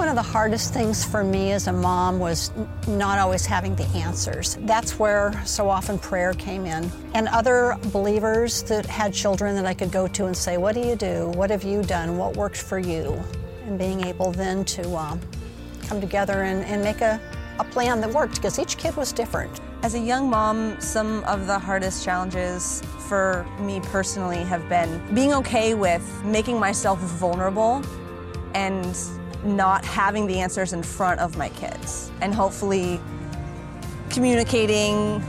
one of the hardest things for me as a mom was not always having the answers. That's where so often prayer came in. And other believers that had children that I could go to and say, What do you do? What have you done? What worked for you? And being able then to um, come together and, and make a, a plan that worked because each kid was different. As a young mom, some of the hardest challenges for me personally have been being okay with making myself vulnerable and not having the answers in front of my kids and hopefully communicating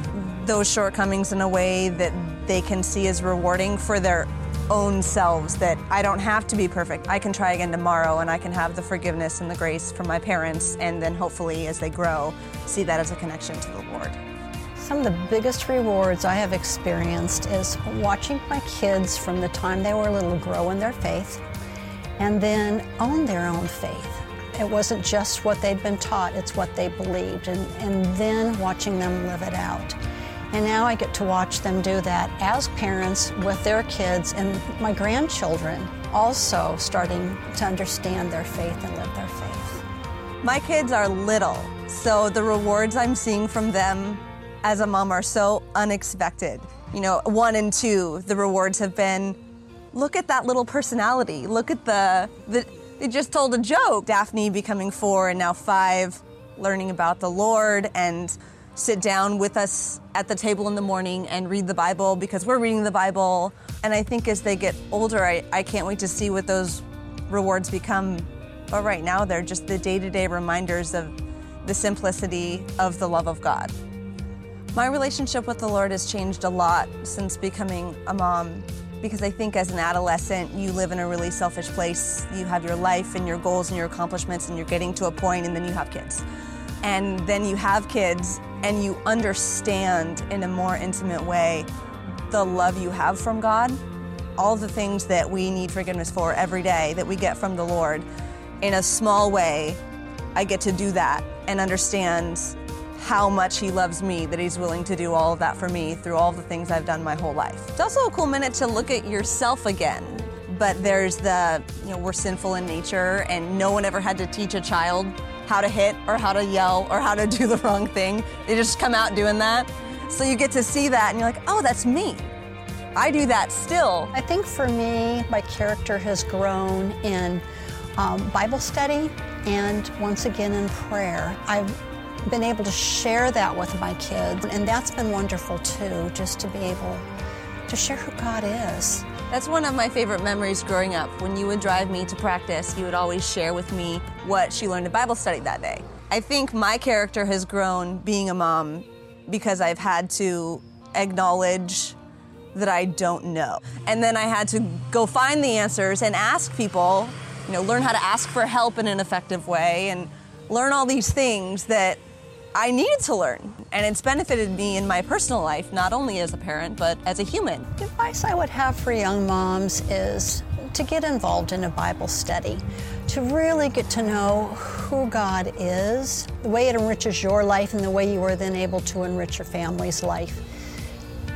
those shortcomings in a way that they can see as rewarding for their own selves that I don't have to be perfect. I can try again tomorrow and I can have the forgiveness and the grace from my parents and then hopefully as they grow see that as a connection to the Lord. Some of the biggest rewards I have experienced is watching my kids from the time they were little grow in their faith and then own their own faith. It wasn't just what they'd been taught, it's what they believed, and, and then watching them live it out. And now I get to watch them do that as parents with their kids and my grandchildren also starting to understand their faith and live their faith. My kids are little, so the rewards I'm seeing from them as a mom are so unexpected. You know, one and two, the rewards have been look at that little personality. Look at the, the they just told a joke. Daphne becoming four and now five, learning about the Lord and sit down with us at the table in the morning and read the Bible because we're reading the Bible. And I think as they get older, I, I can't wait to see what those rewards become. But right now, they're just the day to day reminders of the simplicity of the love of God. My relationship with the Lord has changed a lot since becoming a mom because I think as an adolescent, you live in a really selfish place. You have your life and your goals and your accomplishments, and you're getting to a point, and then you have kids. And then you have kids, and you understand in a more intimate way the love you have from God, all the things that we need forgiveness for every day that we get from the Lord. In a small way, I get to do that and understand how much he loves me, that he's willing to do all of that for me through all the things I've done my whole life. It's also a cool minute to look at yourself again. But there's the, you know, we're sinful in nature, and no one ever had to teach a child how to hit or how to yell or how to do the wrong thing. They just come out doing that. So you get to see that, and you're like, oh, that's me. I do that still. I think for me, my character has grown in um, Bible study and once again in prayer. I've been able to share that with my kids, and that's been wonderful too, just to be able to share who God is. That's one of my favorite memories growing up. When you would drive me to practice, you would always share with me what she learned in Bible study that day. I think my character has grown being a mom because I've had to acknowledge that I don't know. And then I had to go find the answers and ask people, you know, learn how to ask for help in an effective way and learn all these things that I needed to learn. And it's benefited me in my personal life, not only as a parent, but as a human. The advice I would have for young moms is to get involved in a Bible study, to really get to know who God is, the way it enriches your life, and the way you are then able to enrich your family's life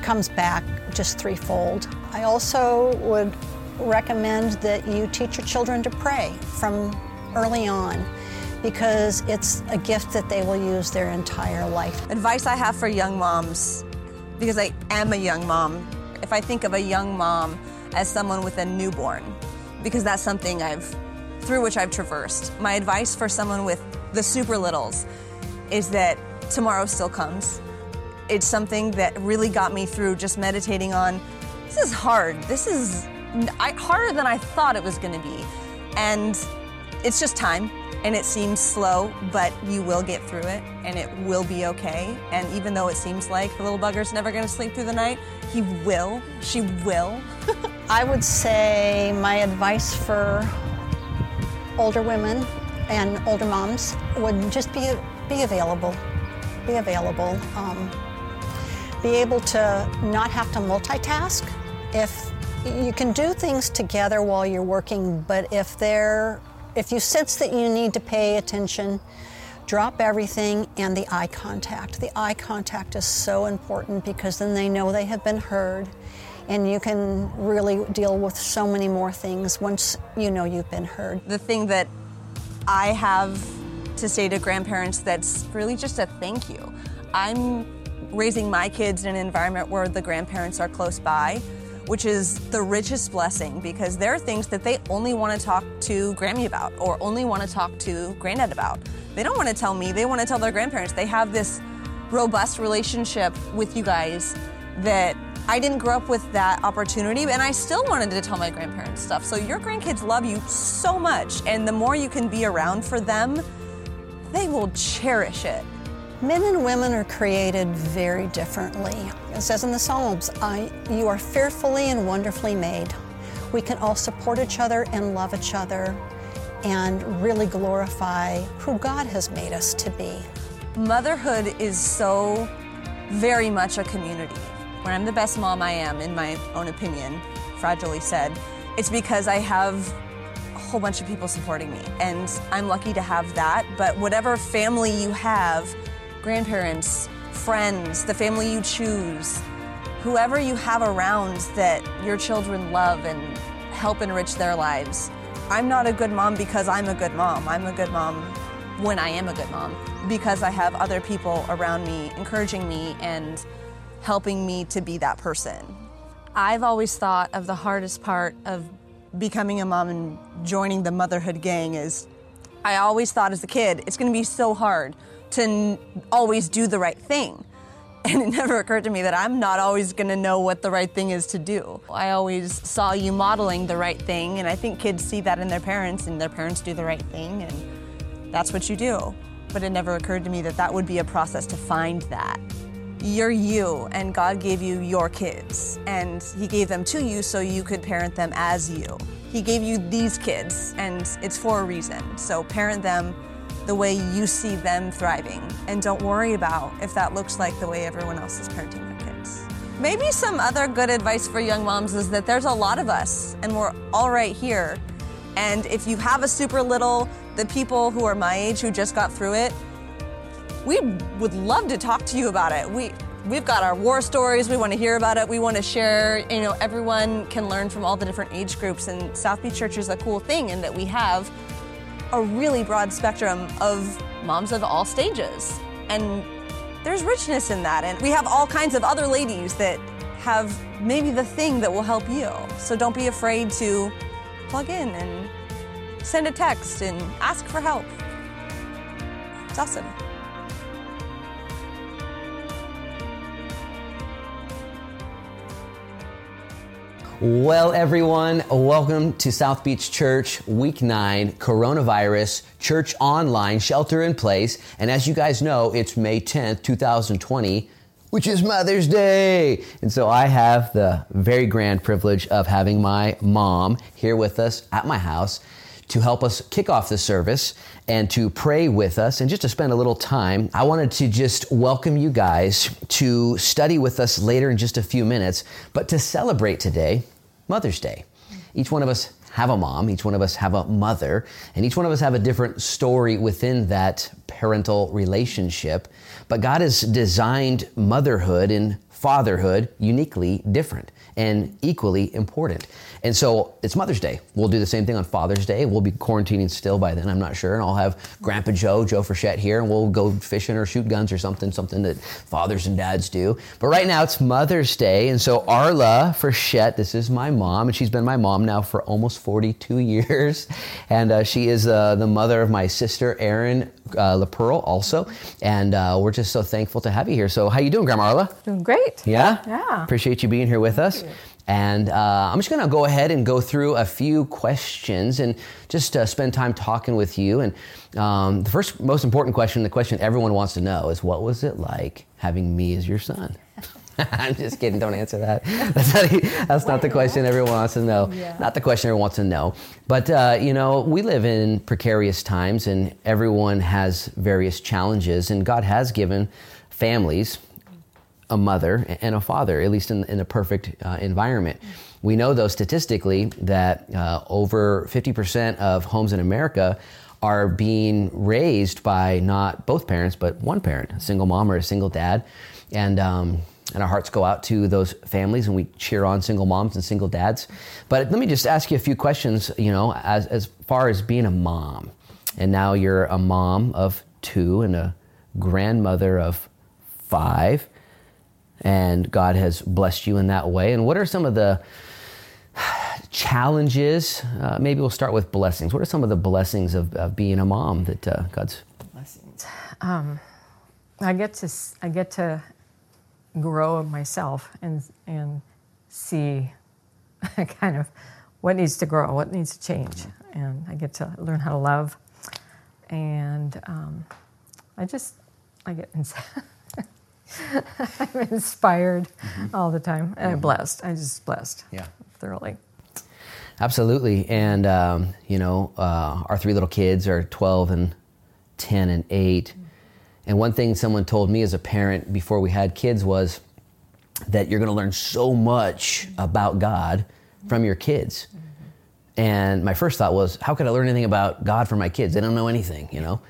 comes back just threefold. I also would recommend that you teach your children to pray from early on because it's a gift that they will use their entire life. Advice I have for young moms, because I am a young mom, if I think of a young mom as someone with a newborn, because that's something I've through which I've traversed. My advice for someone with the super littles is that tomorrow still comes. It's something that really got me through just meditating on this is hard. This is harder than I thought it was going to be. And it's just time and it seems slow, but you will get through it and it will be okay. And even though it seems like the little bugger's never to sleep through the night, he will. She will. I would say my advice for older women and older moms would just be be available. Be available. Um, be able to not have to multitask. If you can do things together while you're working, but if they're if you sense that you need to pay attention, drop everything and the eye contact. The eye contact is so important because then they know they have been heard and you can really deal with so many more things once you know you've been heard. The thing that I have to say to grandparents that's really just a thank you. I'm raising my kids in an environment where the grandparents are close by, which is the richest blessing because there are things that they only want to talk to Grammy about or only want to talk to Granddad about. They don't want to tell me, they want to tell their grandparents. They have this robust relationship with you guys that I didn't grow up with that opportunity, and I still wanted to tell my grandparents stuff. So your grandkids love you so much, and the more you can be around for them, they will cherish it. Men and women are created very differently. It says in the Psalms, You are fearfully and wonderfully made. We can all support each other and love each other and really glorify who God has made us to be. Motherhood is so very much a community. When I'm the best mom I am, in my own opinion, fragilely said, it's because I have a whole bunch of people supporting me. And I'm lucky to have that. But whatever family you have, grandparents, friends, the family you choose, whoever you have around that your children love and help enrich their lives. I'm not a good mom because I'm a good mom. I'm a good mom when I am a good mom because I have other people around me encouraging me and helping me to be that person. I've always thought of the hardest part of becoming a mom and joining the motherhood gang is I always thought as a kid it's going to be so hard to n- always do the right thing. And it never occurred to me that I'm not always going to know what the right thing is to do. I always saw you modeling the right thing, and I think kids see that in their parents, and their parents do the right thing, and that's what you do. But it never occurred to me that that would be a process to find that. You're you, and God gave you your kids, and He gave them to you so you could parent them as you. He gave you these kids, and it's for a reason. So parent them the way you see them thriving. And don't worry about if that looks like the way everyone else is parenting their kids. Maybe some other good advice for young moms is that there's a lot of us and we're all right here. And if you have a super little, the people who are my age who just got through it, we would love to talk to you about it. We we've got our war stories, we want to hear about it, we want to share, you know, everyone can learn from all the different age groups and South Beach Church is a cool thing in that we have a really broad spectrum of moms of all stages. And there's richness in that. And we have all kinds of other ladies that have maybe the thing that will help you. So don't be afraid to plug in and send a text and ask for help. It's awesome. Well, everyone, welcome to South Beach Church, week nine, coronavirus, church online, shelter in place. And as you guys know, it's May 10th, 2020, which is Mother's Day. And so I have the very grand privilege of having my mom here with us at my house to help us kick off the service and to pray with us and just to spend a little time. I wanted to just welcome you guys to study with us later in just a few minutes, but to celebrate today, Mother's Day. Each one of us have a mom, each one of us have a mother, and each one of us have a different story within that parental relationship. But God has designed motherhood and fatherhood uniquely different and equally important. And so it's Mother's Day. We'll do the same thing on Father's Day. We'll be quarantining still by then, I'm not sure. And I'll have Grandpa Joe, Joe Frechette here, and we'll go fishing or shoot guns or something, something that fathers and dads do. But right now it's Mother's Day. And so Arla Frechette, this is my mom, and she's been my mom now for almost 42 years. And uh, she is uh, the mother of my sister, Erin uh, LaPearl, also. And uh, we're just so thankful to have you here. So how you doing, Grandma Arla? Doing great. Yeah? Yeah. Appreciate you being here with us. And uh, I'm just going to go ahead and go through a few questions and just uh, spend time talking with you. And um, the first, most important question, the question everyone wants to know is what was it like having me as your son? I'm just kidding. Don't answer that. That's not, that's not the question everyone wants to know. Yeah. Not the question everyone wants to know. But, uh, you know, we live in precarious times and everyone has various challenges. And God has given families a mother and a father, at least in, in a perfect uh, environment. We know, though, statistically, that uh, over 50% of homes in America are being raised by not both parents, but one parent, a single mom or a single dad. And, um, and our hearts go out to those families and we cheer on single moms and single dads. But let me just ask you a few questions, you know, as, as far as being a mom. and now you're a mom of two and a grandmother of five, and God has blessed you in that way. And what are some of the challenges? Uh, maybe we'll start with blessings. What are some of the blessings of, of being a mom that uh, God's blessings? Um, I get to I get to grow myself and and see kind of what needs to grow, what needs to change, and I get to learn how to love, and um, I just I get I'm inspired mm-hmm. all the time, and mm-hmm. I'm blessed. I'm just blessed, yeah, thoroughly. Absolutely, and um, you know, uh, our three little kids are 12 and 10 and 8. And one thing someone told me as a parent before we had kids was that you're going to learn so much about God from your kids. And my first thought was, how could I learn anything about God from my kids? They don't know anything, you know?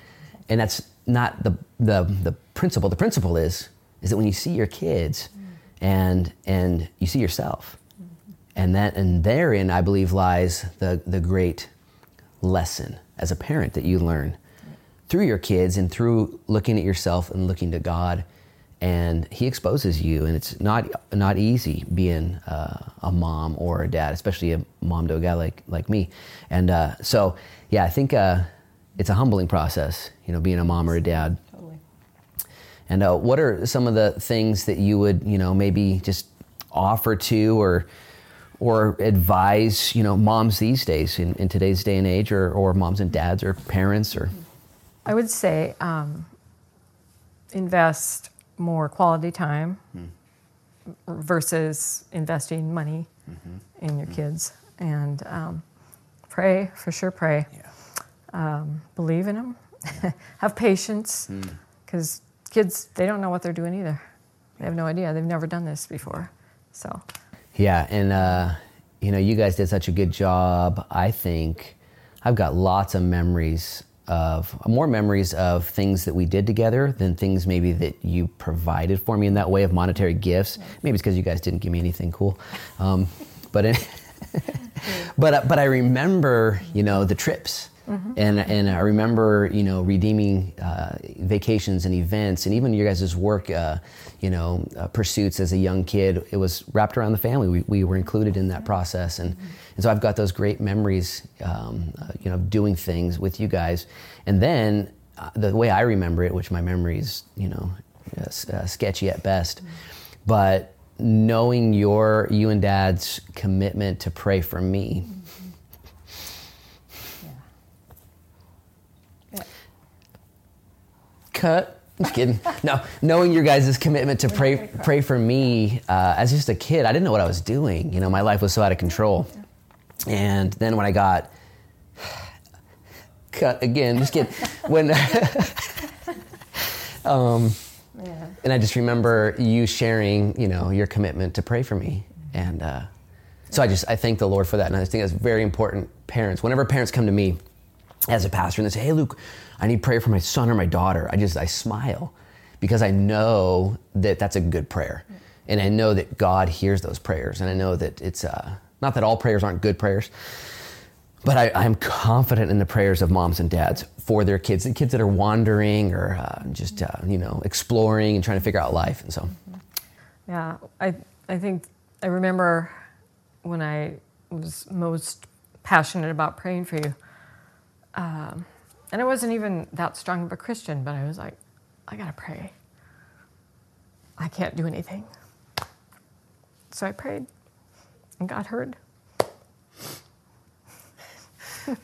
And that's not the, the, the principle. The principle is, is that when you see your kids and, and you see yourself, and that and therein I believe lies the, the great lesson as a parent that you learn through your kids and through looking at yourself and looking to God and he exposes you and it's not not easy being uh, a mom or a dad especially a mom to a guy like like me. And uh, so yeah i think uh, it's a humbling process you know being a mom or a dad. Totally. And uh, what are some of the things that you would you know maybe just offer to or or advise you know moms these days in, in today's day and age or, or moms and dads or parents or i would say um, invest more quality time mm. versus investing money mm-hmm. in your mm. kids. And um, pray, for sure, pray. Yeah. Um, believe in them. Yeah. have patience, because mm. kids, they don't know what they're doing either. They have no idea. They've never done this before. So. Yeah, and uh, you know, you guys did such a good job. I think I've got lots of memories of more memories of things that we did together than things maybe that you provided for me in that way of monetary gifts. Maybe it's because you guys didn't give me anything cool, um, but in, but uh, but I remember you know the trips. Mm-hmm. And, and I remember, you know, redeeming uh, vacations and events, and even your guys' work, uh, you know, uh, pursuits as a young kid. It was wrapped around the family. We, we were included in that process, and, mm-hmm. And so I've got those great memories, um, uh, you know, doing things with you guys. And then uh, the way I remember it, which my memory is, you know, uh, sketcy at best, but knowing your you and Dad's commitment to pray for me. Mm-hmm cut. Just kidding. No, knowing your guys' commitment to pray pray for me uh, as just a kid, I didn't know what I was doing. You know, my life was so out of control. And then when I got cut again, just kidding. when um, yeah. and I just remember you sharing, you know, your commitment to pray for me, and uh, so I just I thank the Lord for that, and I think that's very important. Parents, whenever parents come to me as a pastor and they say, "Hey, Luke." I need prayer for my son or my daughter. I just, I smile because I know that that's a good prayer. And I know that God hears those prayers. And I know that it's, uh, not that all prayers aren't good prayers, but I, am confident in the prayers of moms and dads for their kids, the kids that are wandering or uh, just, uh, you know, exploring and trying to figure out life. And so. Yeah, I, I think I remember when I was most passionate about praying for you. Um, and I wasn't even that strong of a Christian, but I was like, I gotta pray. I can't do anything. So I prayed, and God heard.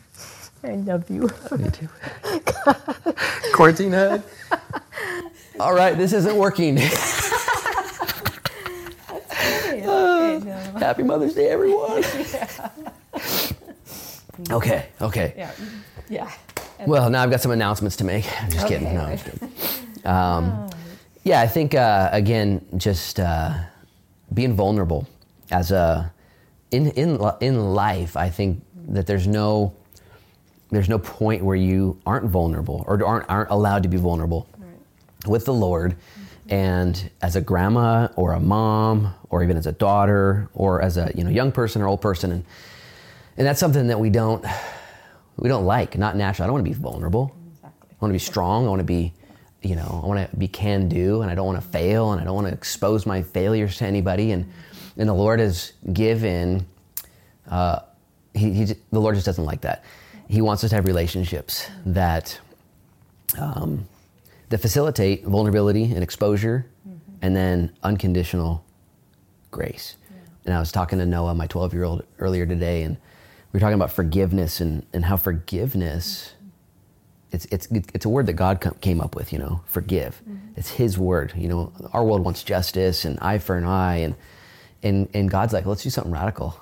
I love you. Me too. Quarantine head. All right, this isn't working. okay, no. Happy Mother's Day, everyone. Yeah. Okay, okay. Yeah. Yeah. Well, now I've got some announcements to make. I'm just okay. kidding. No, I'm just kidding. Um, yeah, I think uh, again, just uh, being vulnerable as a in in in life. I think that there's no there's no point where you aren't vulnerable or aren't aren't allowed to be vulnerable right. with the Lord. Mm-hmm. And as a grandma or a mom or even as a daughter or as a you know young person or old person, and and that's something that we don't we don't like, not natural. I don't want to be vulnerable. Exactly. I want to be strong. I want to be, you know, I want to be can do, and I don't want to fail, and I don't want to expose my failures to anybody. And and the Lord has given. Uh, he, he, the Lord just doesn't like that. He wants us to have relationships that um, that facilitate vulnerability and exposure, and then unconditional grace. And I was talking to Noah, my 12 year old, earlier today, and we were talking about forgiveness and, and how forgiveness, it's, it's, it's a word that God came up with, you know, forgive. It's His word. You know, our world wants justice and eye for an eye, and, and, and God's like, let's do something radical.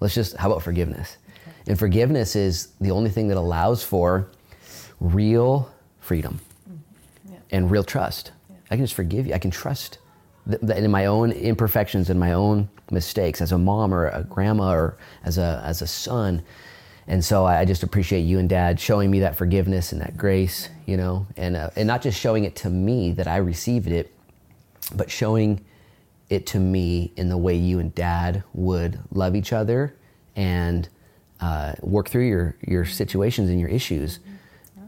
Let's just, how about forgiveness? And forgiveness is the only thing that allows for real freedom and real trust. I can just forgive you. I can trust th- in my own imperfections and my own mistakes as a mom or a grandma or as a, as a son. And so I just appreciate you and dad showing me that forgiveness and that grace, you know, and, uh, and not just showing it to me that I received it, but showing it to me in the way you and dad would love each other and uh, work through your, your situations and your issues.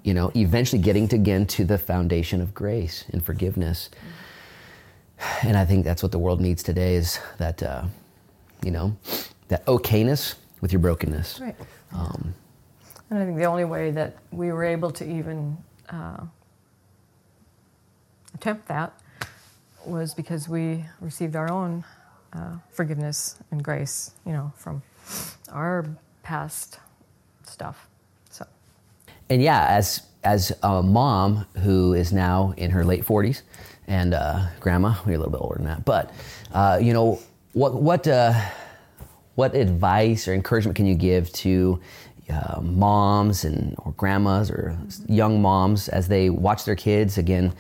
You know, eventually getting to again to the foundation of grace and forgiveness and I think that's what the world needs today is that, uh, you know, that okayness with your brokenness. Right. Um, and I think the only way that we were able to even uh, attempt that was because we received our own uh, forgiveness and grace, you know, from our past stuff. So. And yeah, as as a mom who is now in her late forties, and uh, grandma. We're a little bit older than that, but uh, you know, what what uh, what advice or encouragement can you give to uh, moms and or grandmas or young moms as they watch their kids again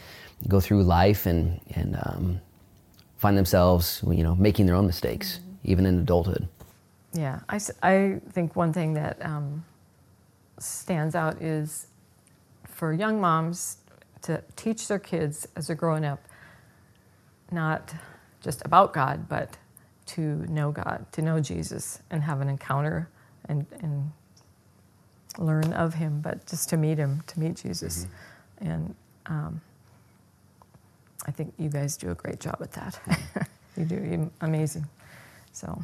go through life and and um, find themselves you know making their own mistakes even in adulthood? Yeah, I, I think one thing that um, stands out is for young moms to teach their kids as they're growing up not just about God, but to know God, to know Jesus and have an encounter and, and learn of Him, but just to meet Him, to meet Jesus. Mm-hmm. And um, I think you guys do a great job at that. you do you, amazing. So.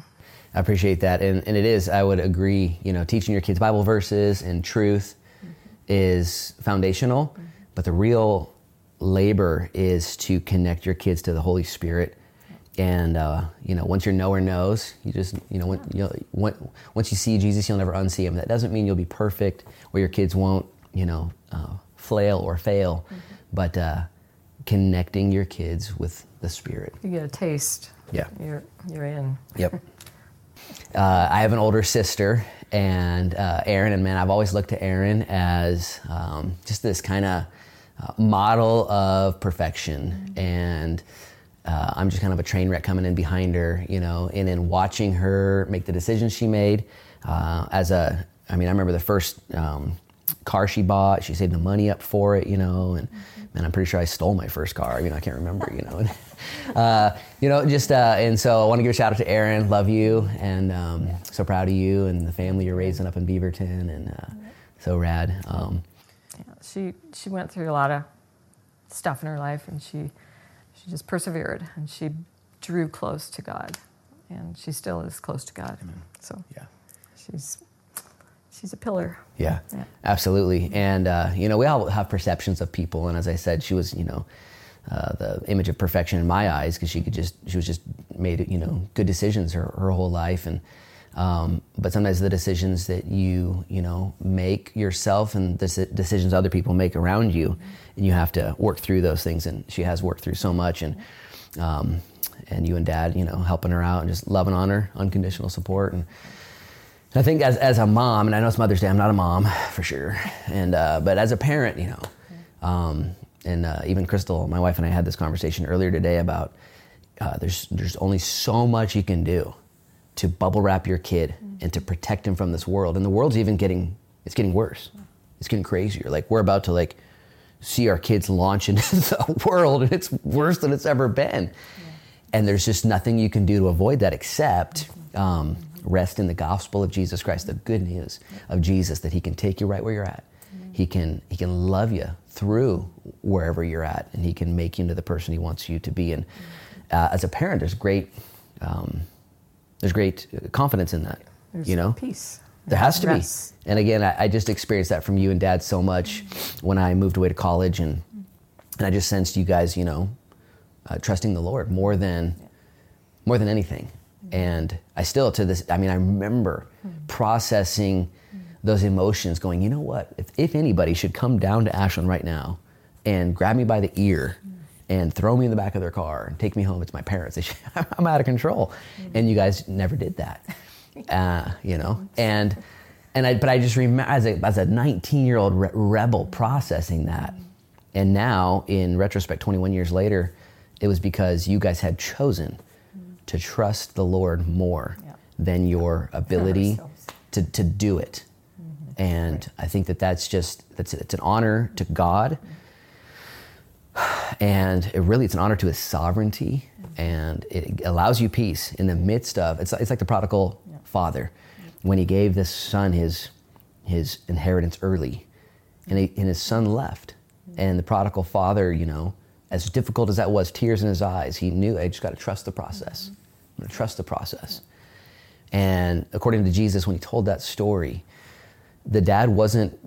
I appreciate that. And, and it is, I would agree, you know, teaching your kids Bible verses and truth mm-hmm. is foundational. Mm-hmm but the real labor is to connect your kids to the Holy Spirit. And uh, you know, once your knower knows, you just you know, when, you know when, once you see Jesus, you'll never unsee him. That doesn't mean you'll be perfect, or your kids won't you know uh, flail or fail, mm-hmm. but uh, connecting your kids with the Spirit. You get a taste. Yeah, you're you're in. Yep. Uh, I have an older sister, and uh, Erin, and man, I've always looked to Erin as um, just this kind of uh, model of perfection. And uh, I'm just kind of a train wreck coming in behind her, you know, and in watching her make the decisions she made uh, as a, I mean, I remember the first um, car she bought, she saved the money up for it, you know, and, and I'm pretty sure I stole my first car. I mean, I can't remember, you know. Uh, you know, just, uh, and so I want to give a shout out to Erin. love you, and um, so proud of you and the family you're raising up in Beaverton, and uh, so rad. Um, she she went through a lot of stuff in her life, and she she just persevered and she drew close to God, and she still is close to God. Amen. So yeah, she's she's a pillar. Yeah, yeah. absolutely. And uh, you know, we all have perceptions of people, and as I said, she was you know. Uh, the image of perfection in my eyes because she could just she was just made you know good decisions her, her whole life and um, but sometimes the decisions that you you know make yourself and the decisions other people make around you, and you have to work through those things. And she has worked through so much, and um, and you and Dad, you know, helping her out and just loving on her, unconditional support. And I think as as a mom, and I know it's Mother's Day, I'm not a mom for sure, and uh, but as a parent, you know, um, and uh, even Crystal, my wife and I had this conversation earlier today about uh, there's there's only so much you can do to bubble wrap your kid mm-hmm. and to protect him from this world. And the world's even getting it's getting worse. It's getting crazier. Like we're about to like see our kids launch into the world and it's worse than it's ever been. Yeah. And there's just nothing you can do to avoid that except mm-hmm. um, Rest in the gospel of Jesus Christ, the good news of Jesus that He can take you right where you're at. He can He can love you through wherever you're at, and He can make you into the person He wants you to be. And uh, as a parent, there's great um, there's great confidence in that. There's you know, peace. there has to Rest. be. And again, I, I just experienced that from you and Dad so much when I moved away to college, and and I just sensed you guys, you know, uh, trusting the Lord more than more than anything. And I still to this, I mean, I remember processing those emotions, going, you know what? If, if anybody should come down to Ashland right now and grab me by the ear and throw me in the back of their car and take me home, it's my parents. Should, I'm out of control. And you guys never did that, uh, you know. And and I, but I just remember as a as a 19 year old re- rebel processing that. And now, in retrospect, 21 years later, it was because you guys had chosen to trust the Lord more Yeah. than your ability to, to do it. Mm-hmm. And I think that that's just, that's, it's an honor to God. And it really, it's an honor to his sovereignty. Mm-hmm. And it allows you peace in the midst of, it's, it's like the prodigal father when he gave this son his, his inheritance early and, he, and his son left. Mm-hmm. And the prodigal father, you know, as difficult as that was, tears in his eyes, he knew I just got to trust the process. I'm going to trust the process. And according to Jesus, when he told that story, the dad wasn't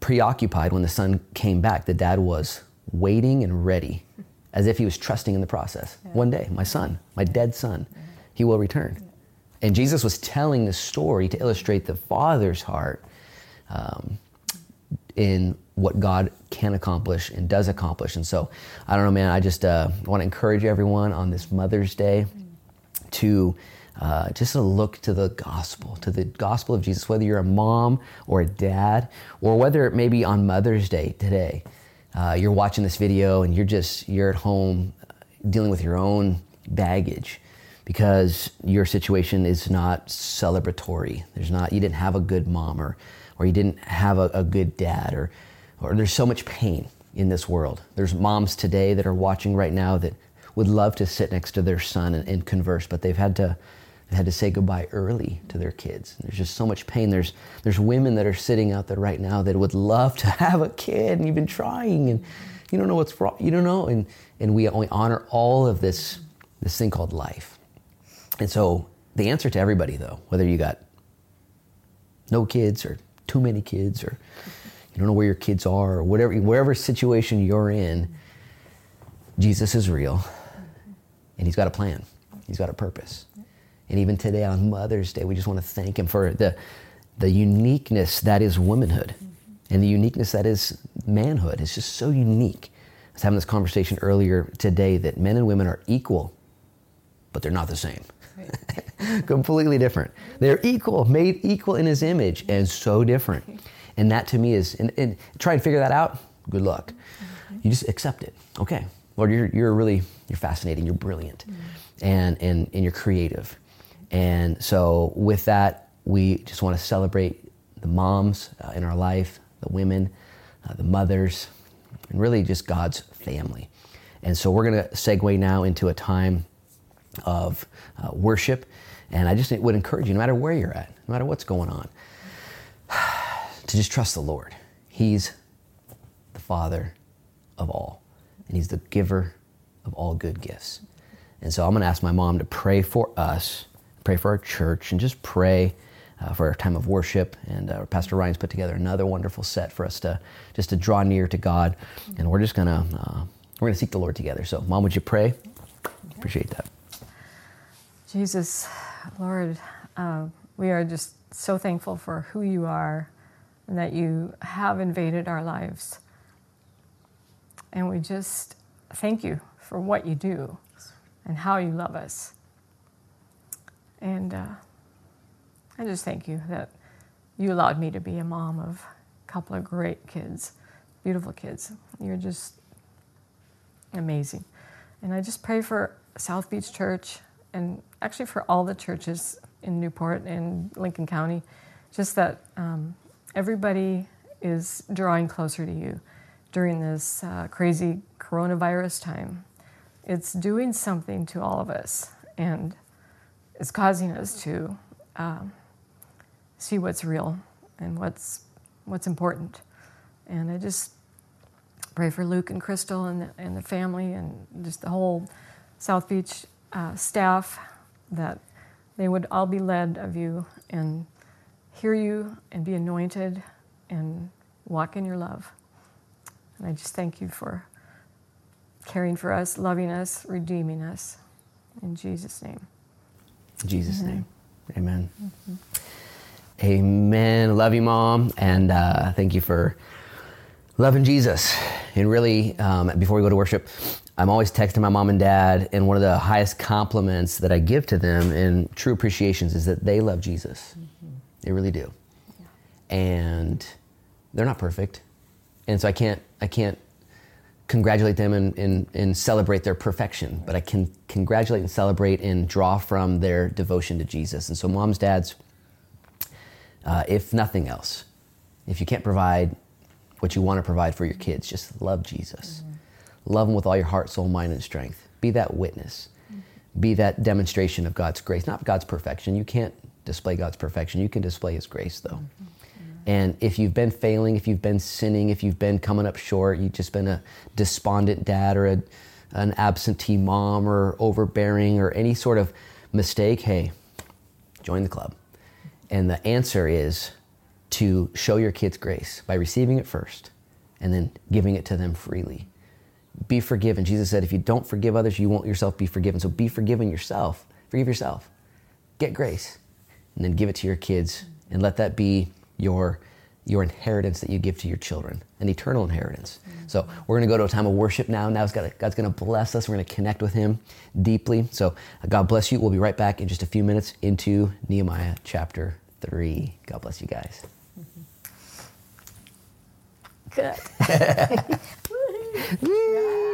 preoccupied when the son came back. The dad was waiting and ready, as if he was trusting in the process. One day, my son, my dead son, he will return. And Jesus was telling this story to illustrate the father's heart um, in what God can accomplish and does accomplish. And so, I don't know, man, I just uh, want to encourage everyone on this Mother's Day to uh, just look to the gospel, to the gospel of Jesus, whether you're a mom or a dad, or whether it may be on Mother's Day today. Uh, you're watching this video and you're just you're at home dealing with your own baggage because your situation is not celebratory. There's not you didn't have a good mom or or you didn't have a, a good dad or or there's so much pain in this world. There's moms today that are watching right now that would love to sit next to their son and, and converse, but they've had to they had to say goodbye early to their kids. There's just so much pain. There's there's women that are sitting out there right now that would love to have a kid and you've been trying and you don't know what's wrong. You don't know. And and we only honor all of this this thing called life. And so the answer to everybody though, whether you got no kids or too many kids or you don't know where your kids are or whatever wherever situation you're in, Jesus is real and he's got a plan. He's got a purpose. And even today on Mother's Day, we just want to thank him for the the uniqueness that is womanhood and the uniqueness that is manhood. It's just so unique. I was having this conversation earlier today that men and women are equal, but they're not the same. Completely different. They're equal, made equal in his image, and so different. And that to me is, and, and try and figure that out, good luck. You just accept it. Okay, Lord, you're, you're really, you're fascinating, you're brilliant, and, and, and you're creative. And so with that, we just want to celebrate the moms uh, in our life, the women, uh, the mothers, and really just God's family. And so we're going to segue now into a time of uh, worship. And I just would encourage you, no matter where you're at, no matter what's going on, to just trust the Lord. He's the Father of all, and He's the giver of all good gifts. And so I'm going to ask my mom to pray for us, pray for our church, and just pray uh, for our time of worship. And uh, Pastor Ryan's put together another wonderful set for us to just to draw near to God. And we're just going to uh, we're to seek the Lord together. So, Mom, would you pray? Appreciate that. Jesus, Lord, uh, we are just so thankful for who you are and that you have invaded our lives. And we just thank you for what you do and how you love us. And uh, I just thank you that you allowed me to be a mom of a couple of great kids, beautiful kids. You're just amazing. And I just pray for South Beach Church and actually for all the churches in Newport and Lincoln County, just that um, everybody is drawing closer to you during this uh, crazy coronavirus time. It's doing something to all of us, and it's causing us to um, see what's real and what's what's important. And I just pray for Luke and Crystal and the, and the family and just the whole South Beach uh, staff that they would all be led of you and hear you and be anointed and walk in your love. And I just thank you for caring for us, loving us, redeeming us. In Jesus' name. In Jesus' name. Amen. Mm-hmm. Amen. Love you, Mom. And uh, thank you for loving Jesus. And really, um, before we go to worship, I'm always texting my mom and dad, and one of the highest compliments that I give to them in true appreciations is that they love Jesus. Mm-hmm. They really do. Yeah. And they're not perfect. And so I can't, I can't congratulate them and, and, and celebrate their perfection, but I can congratulate and celebrate and draw from their devotion to Jesus. And so, moms, dads, uh, if nothing else, if you can't provide what you want to provide for your kids, just love Jesus. Mm-hmm. Love them with all your heart, soul, mind, and strength. Be that witness. Mm-hmm. Be that demonstration of God's grace, not God's perfection. You can't display God's perfection. You can display His grace, though. Mm-hmm. And if you've been failing, if you've been sinning, if you've been coming up short, you've just been a despondent dad or a, an absentee mom or overbearing or any sort of mistake, hey, join the club. And the answer is to show your kids grace by receiving it first and then giving it to them freely. Be forgiven. Jesus said, if you don't forgive others, you won't yourself be forgiven. So be forgiven yourself. Forgive yourself. Get grace and then give it to your kids and let that be your your inheritance that you give to your children, an eternal inheritance. Mm-hmm. So we're going to go to a time of worship now. Now God's going to bless us. We're going to connect with Him deeply. So God bless you. We'll be right back in just a few minutes into Nehemiah chapter three. God bless you guys. Mm-hmm. Good. doesn't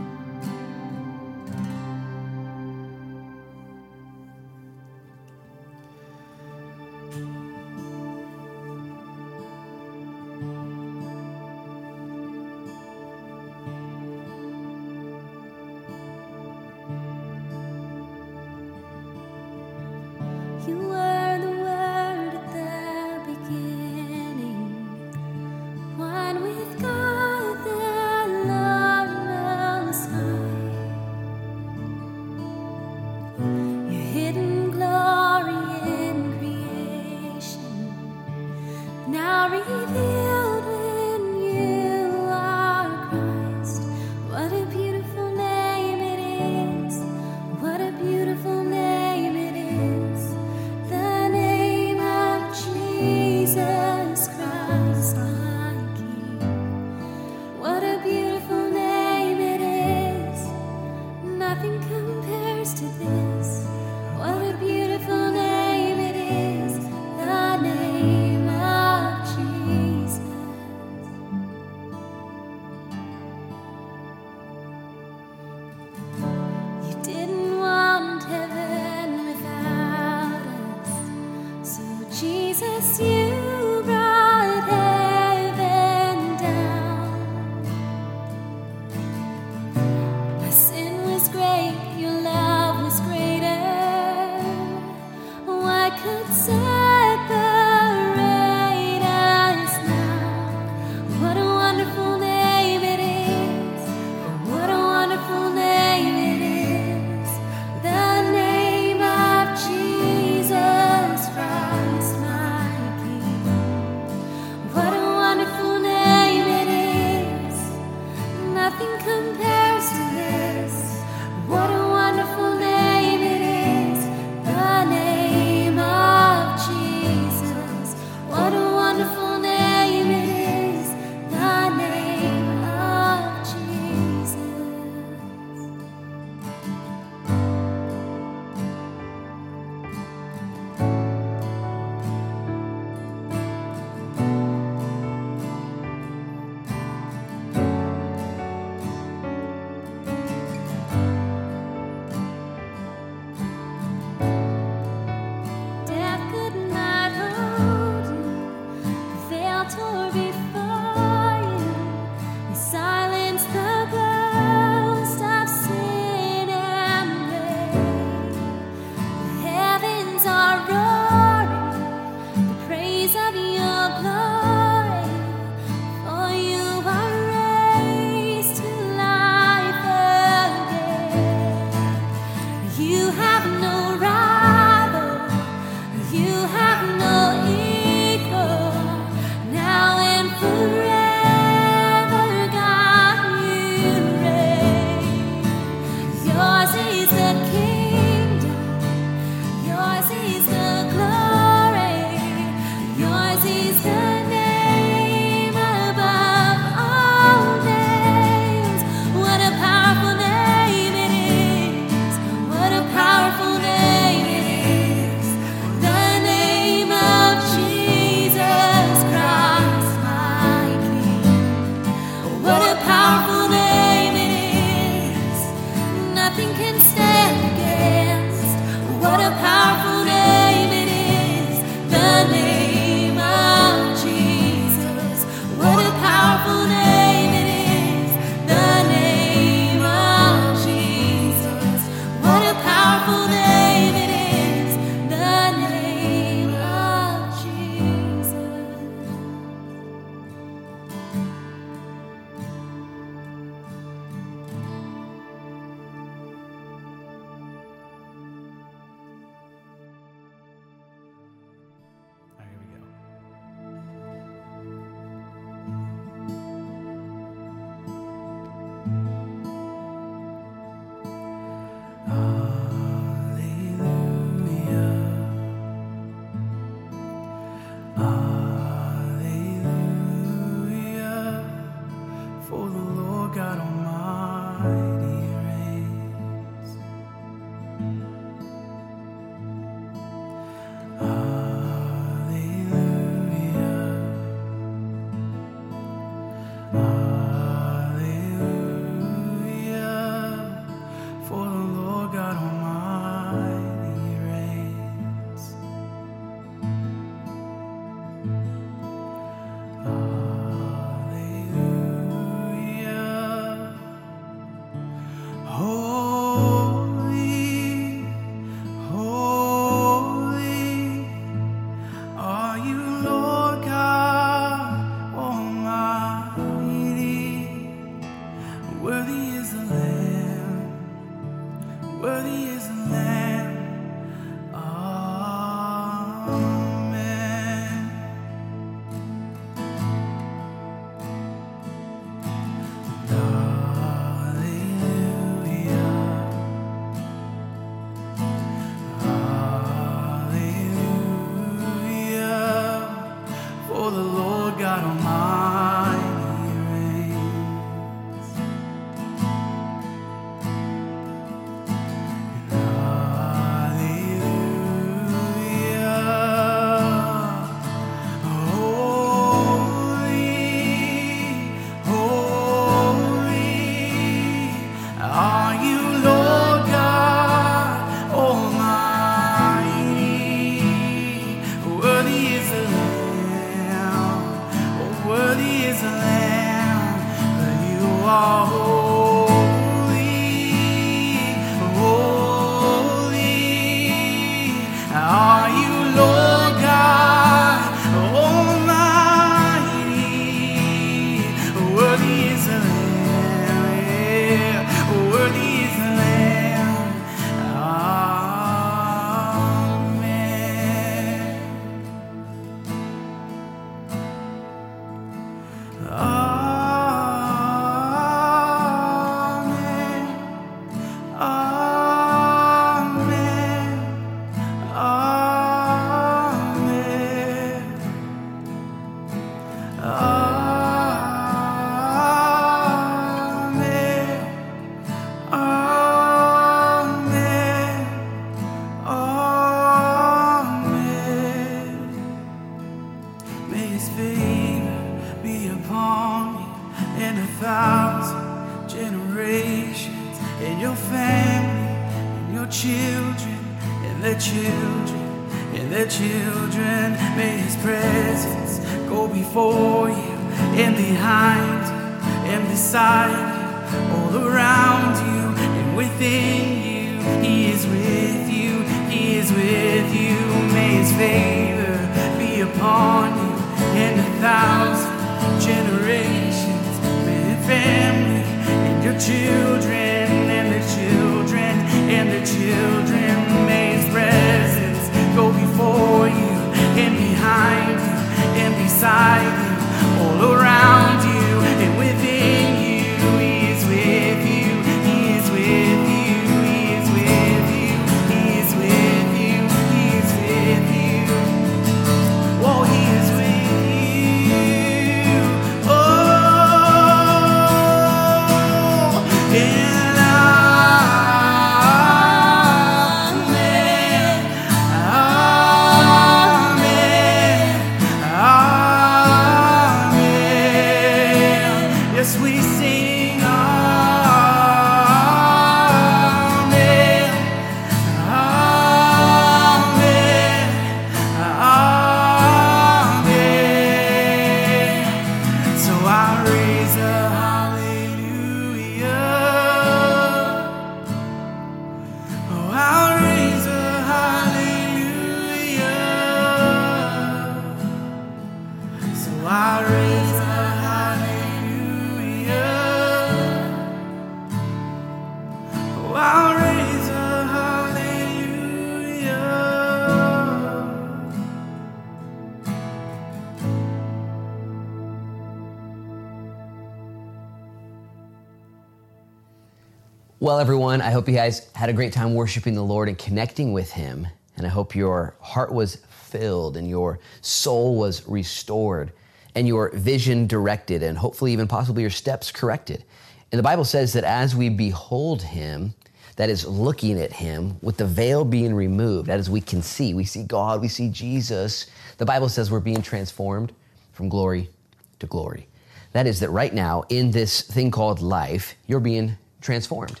Well, everyone, I hope you guys had a great time worshiping the Lord and connecting with Him. And I hope your heart was filled and your soul was restored and your vision directed and hopefully even possibly your steps corrected. And the Bible says that as we behold Him, that is looking at him with the veil being removed. That is, we can see. We see God, we see Jesus. The Bible says we're being transformed from glory to glory. That is, that right now, in this thing called life, you're being transformed.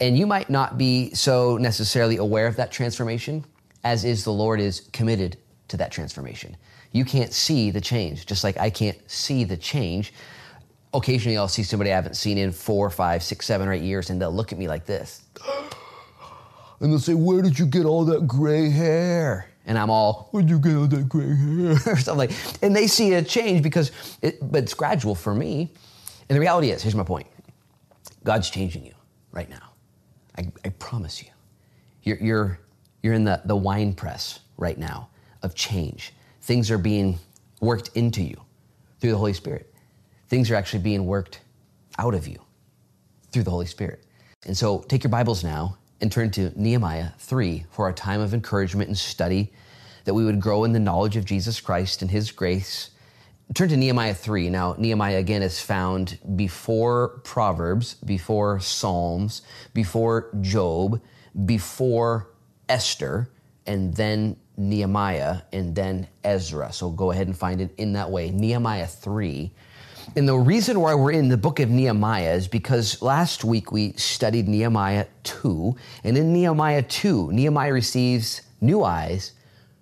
And you might not be so necessarily aware of that transformation as is the Lord is committed to that transformation. You can't see the change, just like I can't see the change. Occasionally, I'll see somebody I haven't seen in four, five, six, seven, or eight years, and they'll look at me like this. And they'll say, Where did you get all that gray hair? And I'm all, Where'd you get all that gray hair? something like And they see a change because, it, but it's gradual for me. And the reality is, here's my point God's changing you right now. I, I promise you. You're, you're, you're in the, the wine press right now of change. Things are being worked into you through the Holy Spirit. Things are actually being worked out of you through the Holy Spirit. And so take your Bibles now and turn to Nehemiah 3 for our time of encouragement and study, that we would grow in the knowledge of Jesus Christ and His grace. Turn to Nehemiah 3. Now, Nehemiah again is found before Proverbs, before Psalms, before Job, before Esther, and then Nehemiah, and then Ezra. So go ahead and find it in that way. Nehemiah 3. And the reason why we're in the book of Nehemiah is because last week we studied Nehemiah 2. And in Nehemiah 2, Nehemiah receives new eyes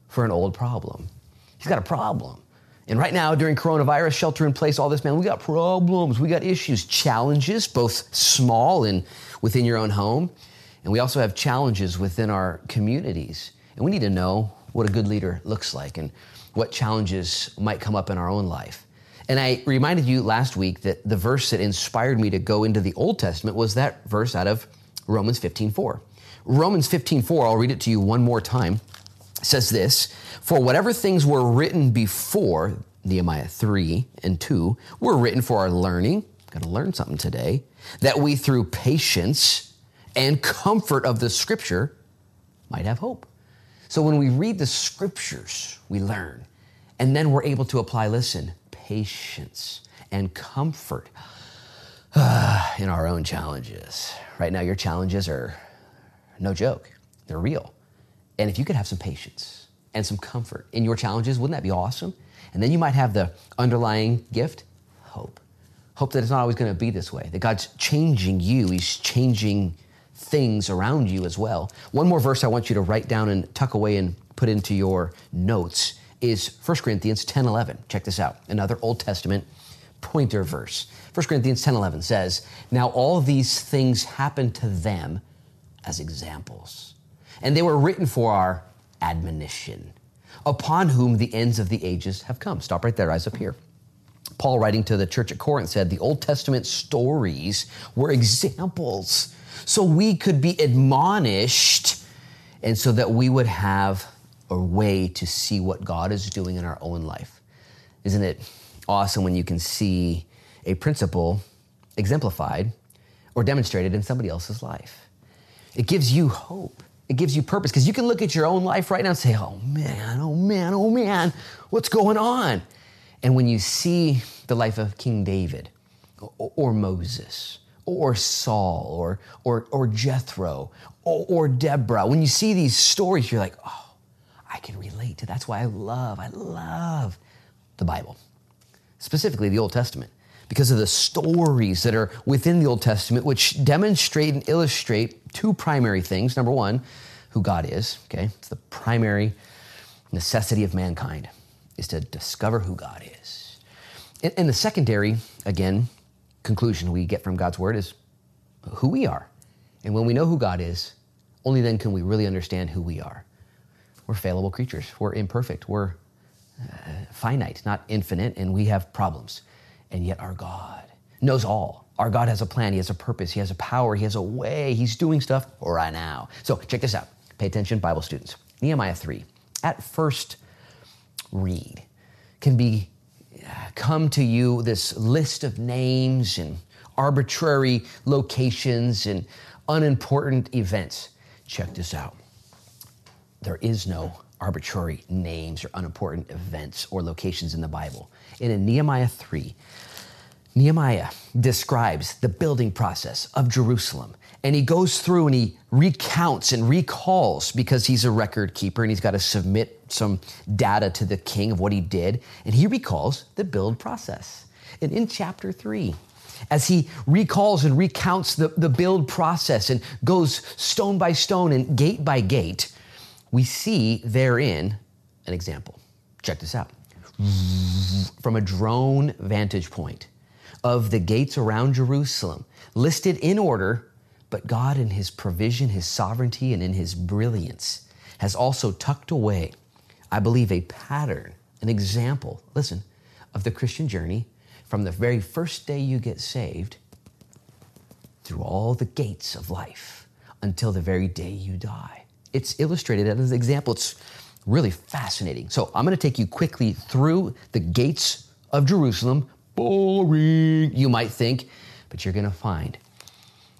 for an old problem. He's got a problem. And right now, during coronavirus, shelter in place, all this, man, we got problems, we got issues, challenges, both small and within your own home. And we also have challenges within our communities. And we need to know what a good leader looks like and what challenges might come up in our own life. And I reminded you last week that the verse that inspired me to go into the Old Testament was that verse out of Romans 15:4. Romans 15:4, I'll read it to you one more time, says this, "For whatever things were written before Nehemiah 3 and 2 were written for our learning, got to learn something today, that we through patience and comfort of the scripture might have hope." So when we read the scriptures, we learn. And then we're able to apply, listen, patience and comfort in our own challenges. Right now, your challenges are no joke, they're real. And if you could have some patience and some comfort in your challenges, wouldn't that be awesome? And then you might have the underlying gift hope. Hope that it's not always going to be this way, that God's changing you, He's changing things around you as well. One more verse I want you to write down and tuck away and put into your notes is 1 Corinthians 10 11. Check this out. Another Old Testament pointer verse. 1 Corinthians 10 11 says, Now all these things happened to them as examples, and they were written for our admonition, upon whom the ends of the ages have come. Stop right there, eyes up here. Paul, writing to the church at Corinth, said the Old Testament stories were examples so we could be admonished and so that we would have a way to see what God is doing in our own life. Isn't it awesome when you can see a principle exemplified or demonstrated in somebody else's life? It gives you hope. It gives you purpose because you can look at your own life right now and say, oh man, oh man, oh man, what's going on? And when you see the life of King David or, or Moses or Saul or, or, or Jethro or, or Deborah, when you see these stories, you're like, oh, I can relate to. That's why I love, I love the Bible, specifically the Old Testament, because of the stories that are within the Old Testament, which demonstrate and illustrate two primary things. Number one, who God is, okay? It's the primary necessity of mankind is to discover who God is. And, and the secondary, again, conclusion we get from God's word is who we are. And when we know who God is, only then can we really understand who we are. We're fallible creatures. We're imperfect. We're uh, finite, not infinite, and we have problems. And yet our God knows all. Our God has a plan. He has a purpose. He has a power. He has a way. He's doing stuff right now. So check this out. Pay attention, Bible students. Nehemiah 3. At first read can be uh, come to you this list of names and arbitrary locations and unimportant events. Check this out there is no arbitrary names or unimportant events or locations in the Bible. And in Nehemiah 3, Nehemiah describes the building process of Jerusalem. And he goes through and he recounts and recalls because he's a record keeper and he's got to submit some data to the king of what he did. And he recalls the build process. And in chapter three, as he recalls and recounts the, the build process and goes stone by stone and gate by gate, we see therein an example. Check this out. From a drone vantage point of the gates around Jerusalem, listed in order, but God, in His provision, His sovereignty, and in His brilliance, has also tucked away, I believe, a pattern, an example, listen, of the Christian journey from the very first day you get saved through all the gates of life until the very day you die. It's illustrated as an example. It's really fascinating. So I'm going to take you quickly through the gates of Jerusalem. Boring, you might think, but you're going to find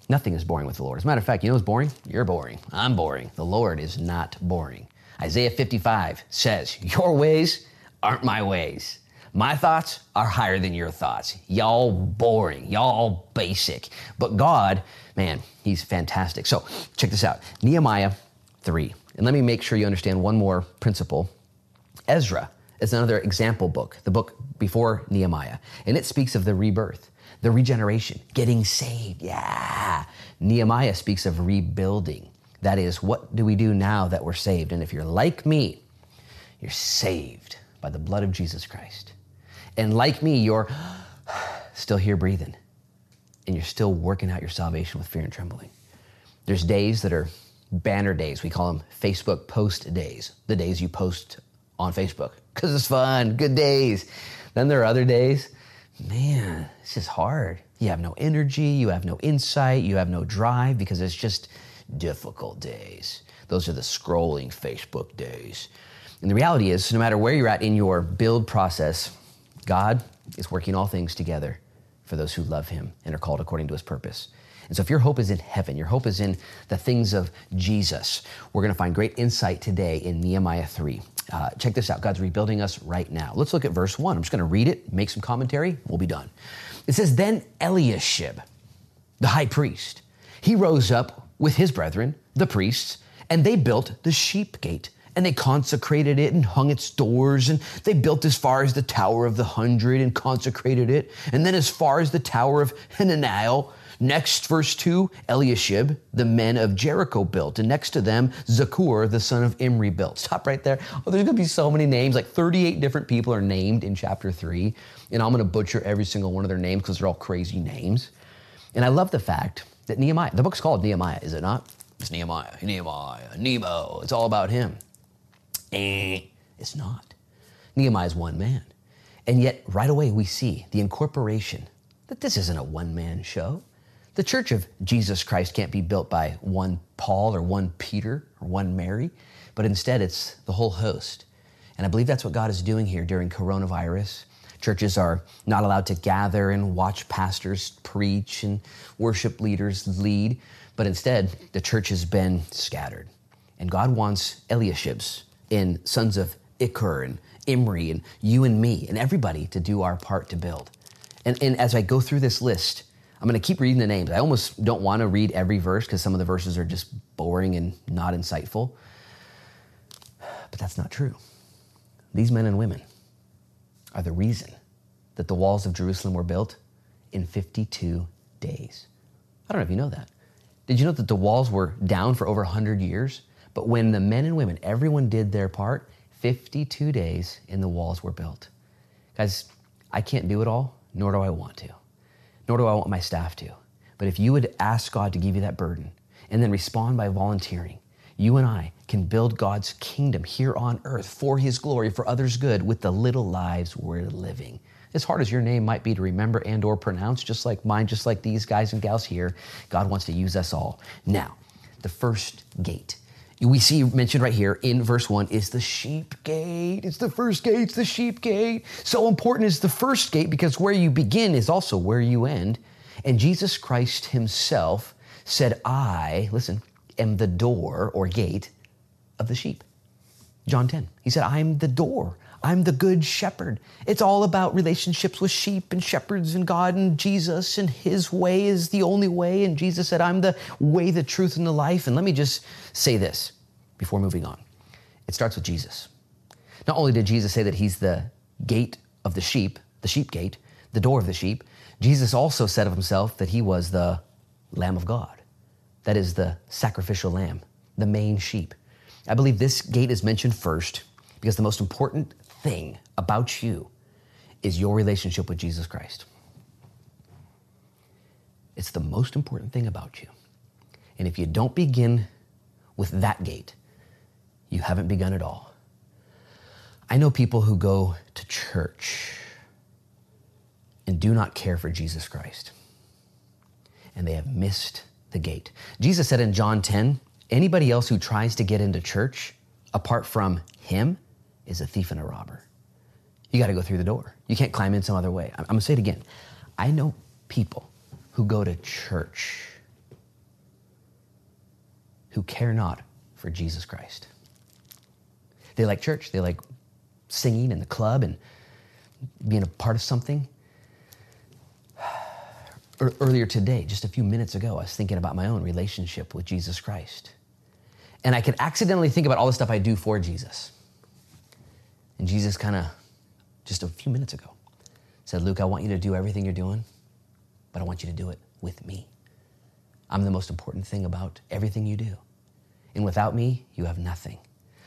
nothing is boring with the Lord. As a matter of fact, you know what's boring? You're boring. I'm boring. The Lord is not boring. Isaiah 55 says, Your ways aren't my ways. My thoughts are higher than your thoughts. Y'all boring. Y'all basic. But God, man, He's fantastic. So check this out Nehemiah 3. And let me make sure you understand one more principle. Ezra is another example book, the book before Nehemiah, and it speaks of the rebirth, the regeneration, getting saved. Yeah. Nehemiah speaks of rebuilding. That is, what do we do now that we're saved? And if you're like me, you're saved by the blood of Jesus Christ. And like me, you're still here breathing, and you're still working out your salvation with fear and trembling. There's days that are banner days. We call them Facebook post days, the days you post on Facebook because it's fun, good days. Then there are other days, man, this is hard. You have no energy, you have no insight, you have no drive because it's just difficult days. Those are the scrolling Facebook days. And the reality is, no matter where you're at in your build process, God is working all things together for those who love Him and are called according to His purpose. And so, if your hope is in heaven, your hope is in the things of Jesus, we're going to find great insight today in Nehemiah 3. Uh, check this out God's rebuilding us right now. Let's look at verse 1. I'm just going to read it, make some commentary, we'll be done. It says, Then Eliashib, the high priest, he rose up with his brethren, the priests, and they built the sheep gate and they consecrated it and hung its doors and they built as far as the tower of the hundred and consecrated it and then as far as the tower of hananiah next verse 2 eliashib the men of jericho built and next to them zaccur the son of imri built stop right there oh there's going to be so many names like 38 different people are named in chapter 3 and i'm going to butcher every single one of their names because they're all crazy names and i love the fact that nehemiah the book's called nehemiah is it not it's nehemiah nehemiah nemo it's all about him Eh, it's not. Nehemiah is one man. And yet, right away, we see the incorporation that this isn't a one man show. The church of Jesus Christ can't be built by one Paul or one Peter or one Mary, but instead it's the whole host. And I believe that's what God is doing here during coronavirus. Churches are not allowed to gather and watch pastors preach and worship leaders lead, but instead the church has been scattered. And God wants Eliashib's and sons of Iker and Imri and you and me and everybody to do our part to build. And, and as I go through this list, I'm going to keep reading the names. I almost don't want to read every verse because some of the verses are just boring and not insightful. But that's not true. These men and women are the reason that the walls of Jerusalem were built in 52 days. I don't know if you know that. Did you know that the walls were down for over 100 years? But when the men and women, everyone did their part, 52 days and the walls were built. Guys, I can't do it all, nor do I want to, nor do I want my staff to. But if you would ask God to give you that burden and then respond by volunteering, you and I can build God's kingdom here on earth for His glory, for others' good, with the little lives we're living. As hard as your name might be to remember and or pronounce, just like mine, just like these guys and gals here, God wants to use us all. Now, the first gate we see mentioned right here in verse 1 is the sheep gate. It's the first gate, it's the sheep gate. So important is the first gate because where you begin is also where you end. And Jesus Christ himself said, I, listen, am the door or gate of the sheep. John 10. He said, I'm the door. I'm the good shepherd. It's all about relationships with sheep and shepherds and God and Jesus, and His way is the only way. And Jesus said, I'm the way, the truth, and the life. And let me just say this before moving on it starts with Jesus. Not only did Jesus say that He's the gate of the sheep, the sheep gate, the door of the sheep, Jesus also said of Himself that He was the Lamb of God. That is the sacrificial lamb, the main sheep. I believe this gate is mentioned first because the most important thing about you is your relationship with Jesus Christ. It's the most important thing about you. And if you don't begin with that gate, you haven't begun at all. I know people who go to church and do not care for Jesus Christ, and they have missed the gate. Jesus said in John 10 anybody else who tries to get into church apart from him is a thief and a robber. You got to go through the door. You can't climb in some other way. I'm, I'm going to say it again. I know people who go to church who care not for Jesus Christ. They like church, they like singing in the club and being a part of something. Earlier today, just a few minutes ago, I was thinking about my own relationship with Jesus Christ. And I could accidentally think about all the stuff I do for Jesus. And Jesus kind of, just a few minutes ago, said, Luke, I want you to do everything you're doing, but I want you to do it with me. I'm the most important thing about everything you do. And without me, you have nothing.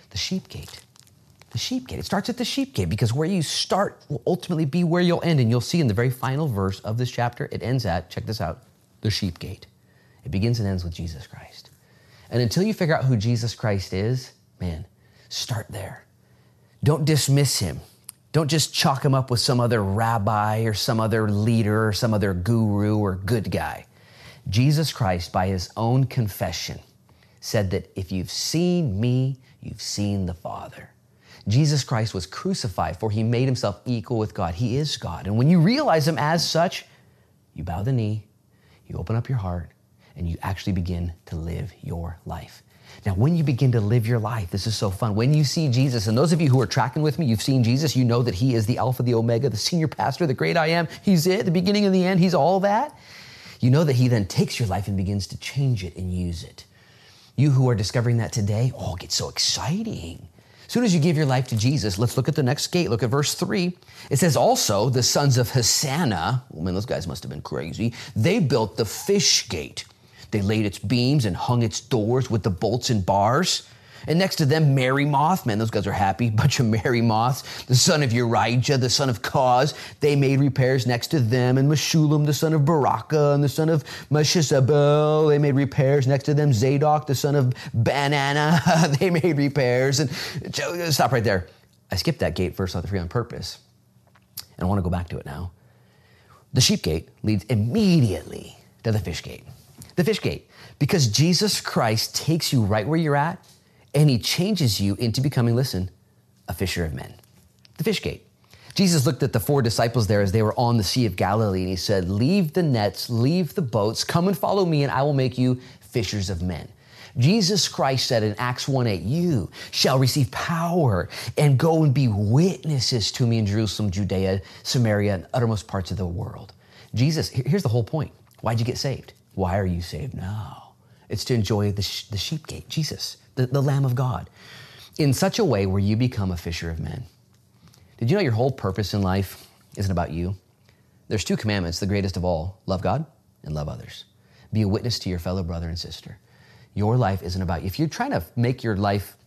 The sheep gate. The sheep gate. It starts at the sheep gate because where you start will ultimately be where you'll end. And you'll see in the very final verse of this chapter, it ends at, check this out, the sheep gate. It begins and ends with Jesus Christ. And until you figure out who Jesus Christ is, man, start there. Don't dismiss him. Don't just chalk him up with some other rabbi or some other leader or some other guru or good guy. Jesus Christ, by his own confession, said that if you've seen me, you've seen the Father. Jesus Christ was crucified, for he made himself equal with God. He is God. And when you realize him as such, you bow the knee, you open up your heart, and you actually begin to live your life. Now, when you begin to live your life, this is so fun. When you see Jesus, and those of you who are tracking with me, you've seen Jesus, you know that He is the Alpha, the Omega, the senior pastor, the great I am. He's it, the beginning and the end. He's all that. You know that He then takes your life and begins to change it and use it. You who are discovering that today, oh, it gets so exciting. As soon as you give your life to Jesus, let's look at the next gate. Look at verse 3. It says, Also, the sons of Hosanna, oh man, those guys must have been crazy, they built the fish gate. They laid its beams and hung its doors with the bolts and bars. And next to them, Mary Moth. Man, those guys are happy. Bunch of Mary Moths. The son of Urijah, the son of Koz. They made repairs next to them. And Meshullam, the son of Baraka, and the son of Meshezabel. They made repairs next to them. Zadok, the son of Banana. they made repairs. And stop right there. I skipped that gate verse three on purpose. And I want to go back to it now. The sheep gate leads immediately to the fish gate. The fish gate, because Jesus Christ takes you right where you're at and he changes you into becoming, listen, a fisher of men. The fish gate. Jesus looked at the four disciples there as they were on the Sea of Galilee and he said, Leave the nets, leave the boats, come and follow me, and I will make you fishers of men. Jesus Christ said in Acts 1 8, You shall receive power and go and be witnesses to me in Jerusalem, Judea, Samaria, and uttermost parts of the world. Jesus, here's the whole point. Why'd you get saved? Why are you saved now? It's to enjoy the, sh- the sheep gate, Jesus, the, the Lamb of God, in such a way where you become a fisher of men. Did you know your whole purpose in life isn't about you? There's two commandments, the greatest of all love God and love others. Be a witness to your fellow brother and sister. Your life isn't about you. If you're trying to make your life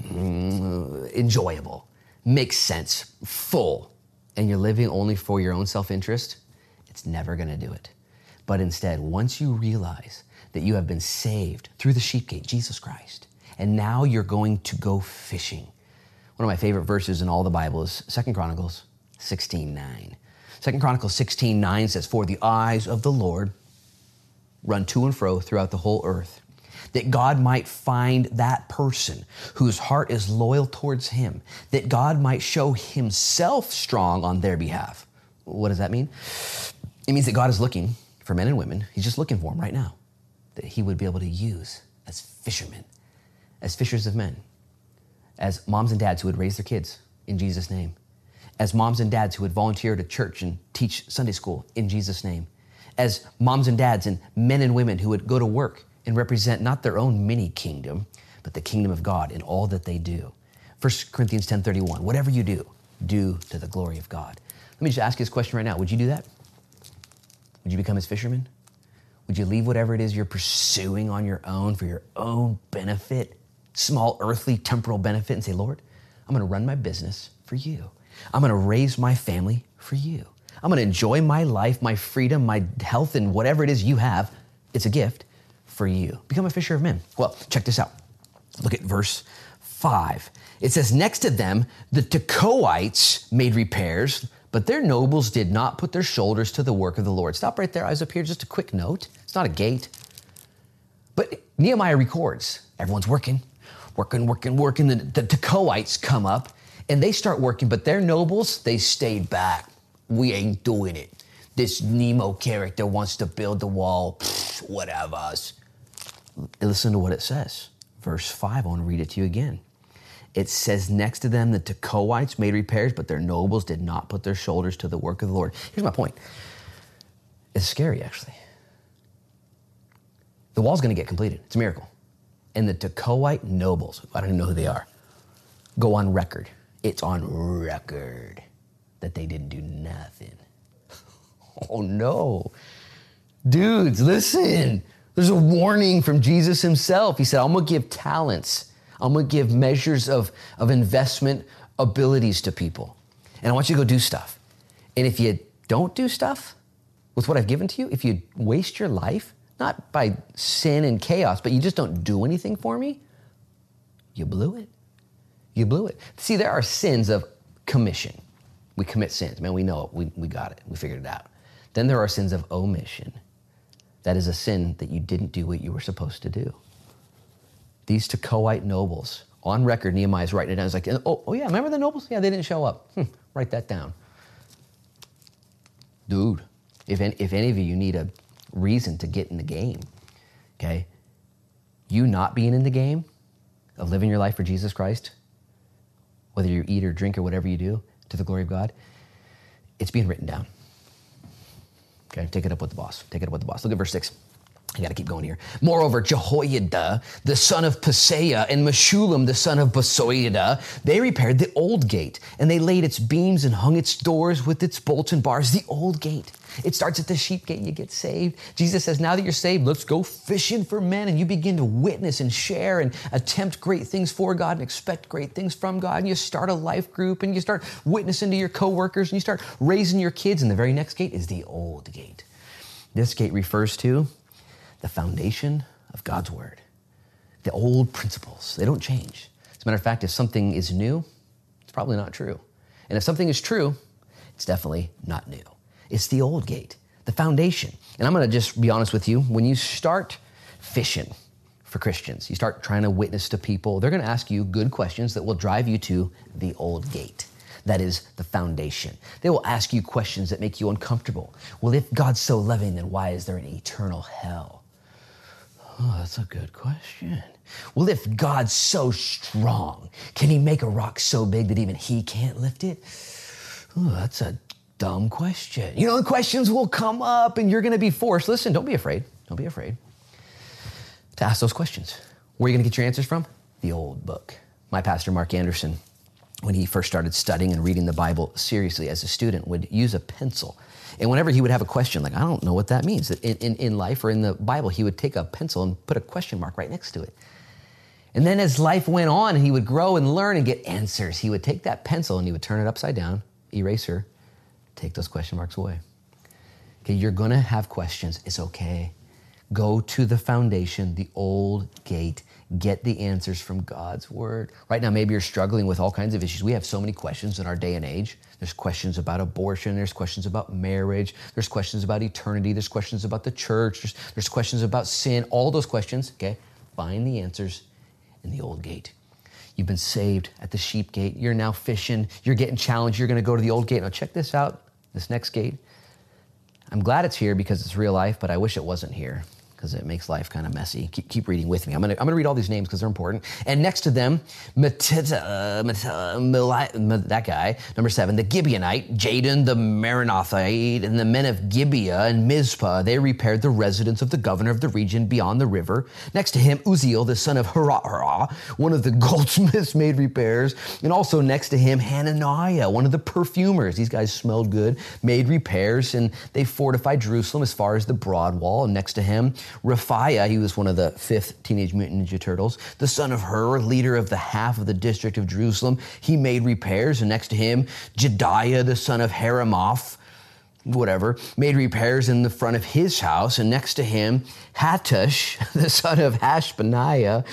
mm, enjoyable, make sense, full, and you're living only for your own self interest, it's never going to do it. But instead, once you realize that you have been saved through the sheep gate, Jesus Christ, and now you're going to go fishing. One of my favorite verses in all the Bible is 2 Chronicles 16 9. 2 Chronicles 16 9 says, For the eyes of the Lord run to and fro throughout the whole earth, that God might find that person whose heart is loyal towards him, that God might show himself strong on their behalf. What does that mean? It means that God is looking for men and women. He's just looking for them right now, that he would be able to use as fishermen, as fishers of men. as moms and dads who would raise their kids in Jesus' name, as moms and dads who would volunteer a church and teach Sunday school in Jesus' name, as moms and dads and men and women who would go to work and represent not their own mini kingdom, but the kingdom of God in all that they do. 1 Corinthians 10:31, whatever you do, do to the glory of God. Let me just ask you this question right now. Would you do that? Would you become his fisherman? Would you leave whatever it is you're pursuing on your own for your own benefit, small earthly temporal benefit, and say, Lord, I'm gonna run my business for you. I'm gonna raise my family for you. I'm gonna enjoy my life, my freedom, my health, and whatever it is you have. It's a gift for you. Become a fisher of men. Well, check this out. Look at verse 5. It says, Next to them, the Tekoites made repairs, but their nobles did not put their shoulders to the work of the Lord. Stop right there, eyes up here. Just a quick note. It's not a gate. But Nehemiah records everyone's working, working, working, working. The, the Tekoites come up and they start working, but their nobles, they stayed back. We ain't doing it. This Nemo character wants to build the wall. Pfft, whatever. Listen to what it says. Verse 5, I want to read it to you again. It says, Next to them, the Tekoites made repairs, but their nobles did not put their shoulders to the work of the Lord. Here's my point it's scary, actually. The wall's going to get completed. It's a miracle. And the Tekoite nobles, I don't even know who they are, go on record. It's on record that they didn't do nothing. Oh no. Dudes, listen. There's a warning from Jesus himself. He said, I'm going to give talents, I'm going to give measures of, of investment abilities to people. And I want you to go do stuff. And if you don't do stuff with what I've given to you, if you waste your life, not by sin and chaos, but you just don't do anything for me, you blew it. You blew it. See, there are sins of commission. We commit sins. Man, we know it. We, we got it. We figured it out. Then there are sins of omission. That is a sin that you didn't do what you were supposed to do. These Tekoite nobles, on record, Nehemiah is writing it down. He's like, oh, oh yeah, remember the nobles? Yeah, they didn't show up. Hmm, write that down. Dude, if any, if any of you need a reason to get in the game, okay, you not being in the game of living your life for Jesus Christ, whether you eat or drink or whatever you do to the glory of God, it's being written down. Okay, take it up with the boss. Take it up with the boss. Look at verse 6. I got to keep going here. Moreover, Jehoiada, the son of Paseah, and Meshullam, the son of Basoiada, they repaired the old gate, and they laid its beams and hung its doors with its bolts and bars. The old gate. It starts at the sheep gate, you get saved. Jesus says, Now that you're saved, let's go fishing for men. And you begin to witness and share and attempt great things for God and expect great things from God. And you start a life group and you start witnessing to your coworkers and you start raising your kids. And the very next gate is the old gate. This gate refers to the foundation of God's word, the old principles. They don't change. As a matter of fact, if something is new, it's probably not true. And if something is true, it's definitely not new. It's the old gate, the foundation. And I'm going to just be honest with you. When you start fishing for Christians, you start trying to witness to people, they're going to ask you good questions that will drive you to the old gate. That is the foundation. They will ask you questions that make you uncomfortable. Well, if God's so loving, then why is there an eternal hell? Oh, that's a good question. Well, if God's so strong, can he make a rock so big that even he can't lift it? Oh, that's a dumb question. You know, the questions will come up and you're going to be forced. Listen, don't be afraid. Don't be afraid to ask those questions. Where are you going to get your answers from? The old book. My pastor, Mark Anderson, when he first started studying and reading the Bible seriously as a student, would use a pencil. And whenever he would have a question, like, I don't know what that means, in, in, in life or in the Bible, he would take a pencil and put a question mark right next to it. And then as life went on he would grow and learn and get answers, he would take that pencil and he would turn it upside down, eraser, take those question marks away. Okay, you're gonna have questions. It's okay. Go to the foundation, the old gate. Get the answers from God's word. Right now, maybe you're struggling with all kinds of issues. We have so many questions in our day and age. There's questions about abortion, there's questions about marriage, there's questions about eternity, there's questions about the church, there's, there's questions about sin. All those questions, okay? Find the answers in the old gate. You've been saved at the sheep gate. You're now fishing. You're getting challenged. You're going to go to the old gate. Now, check this out this next gate. I'm glad it's here because it's real life, but I wish it wasn't here. Because it makes life kind of messy. Keep, keep reading with me. I'm going to I'm gonna read all these names because they're important. And next to them, Matita, Matita, Mili- that guy, number seven, the Gibeonite, Jadon the Maranothite, and the men of Gibeah and Mizpah, they repaired the residence of the governor of the region beyond the river. Next to him, Uziel, the son of Harah, one of the goldsmiths, made repairs. And also next to him, Hananiah, one of the perfumers. These guys smelled good, made repairs, and they fortified Jerusalem as far as the broad wall. And next to him, Raphiah, he was one of the fifth Teenage Mutant Ninja Turtles, the son of Hur, leader of the half of the district of Jerusalem. He made repairs. And next to him, Jediah, the son of Haramoth, whatever, made repairs in the front of his house, and next to him, Hattush, the son of Hashbaniah,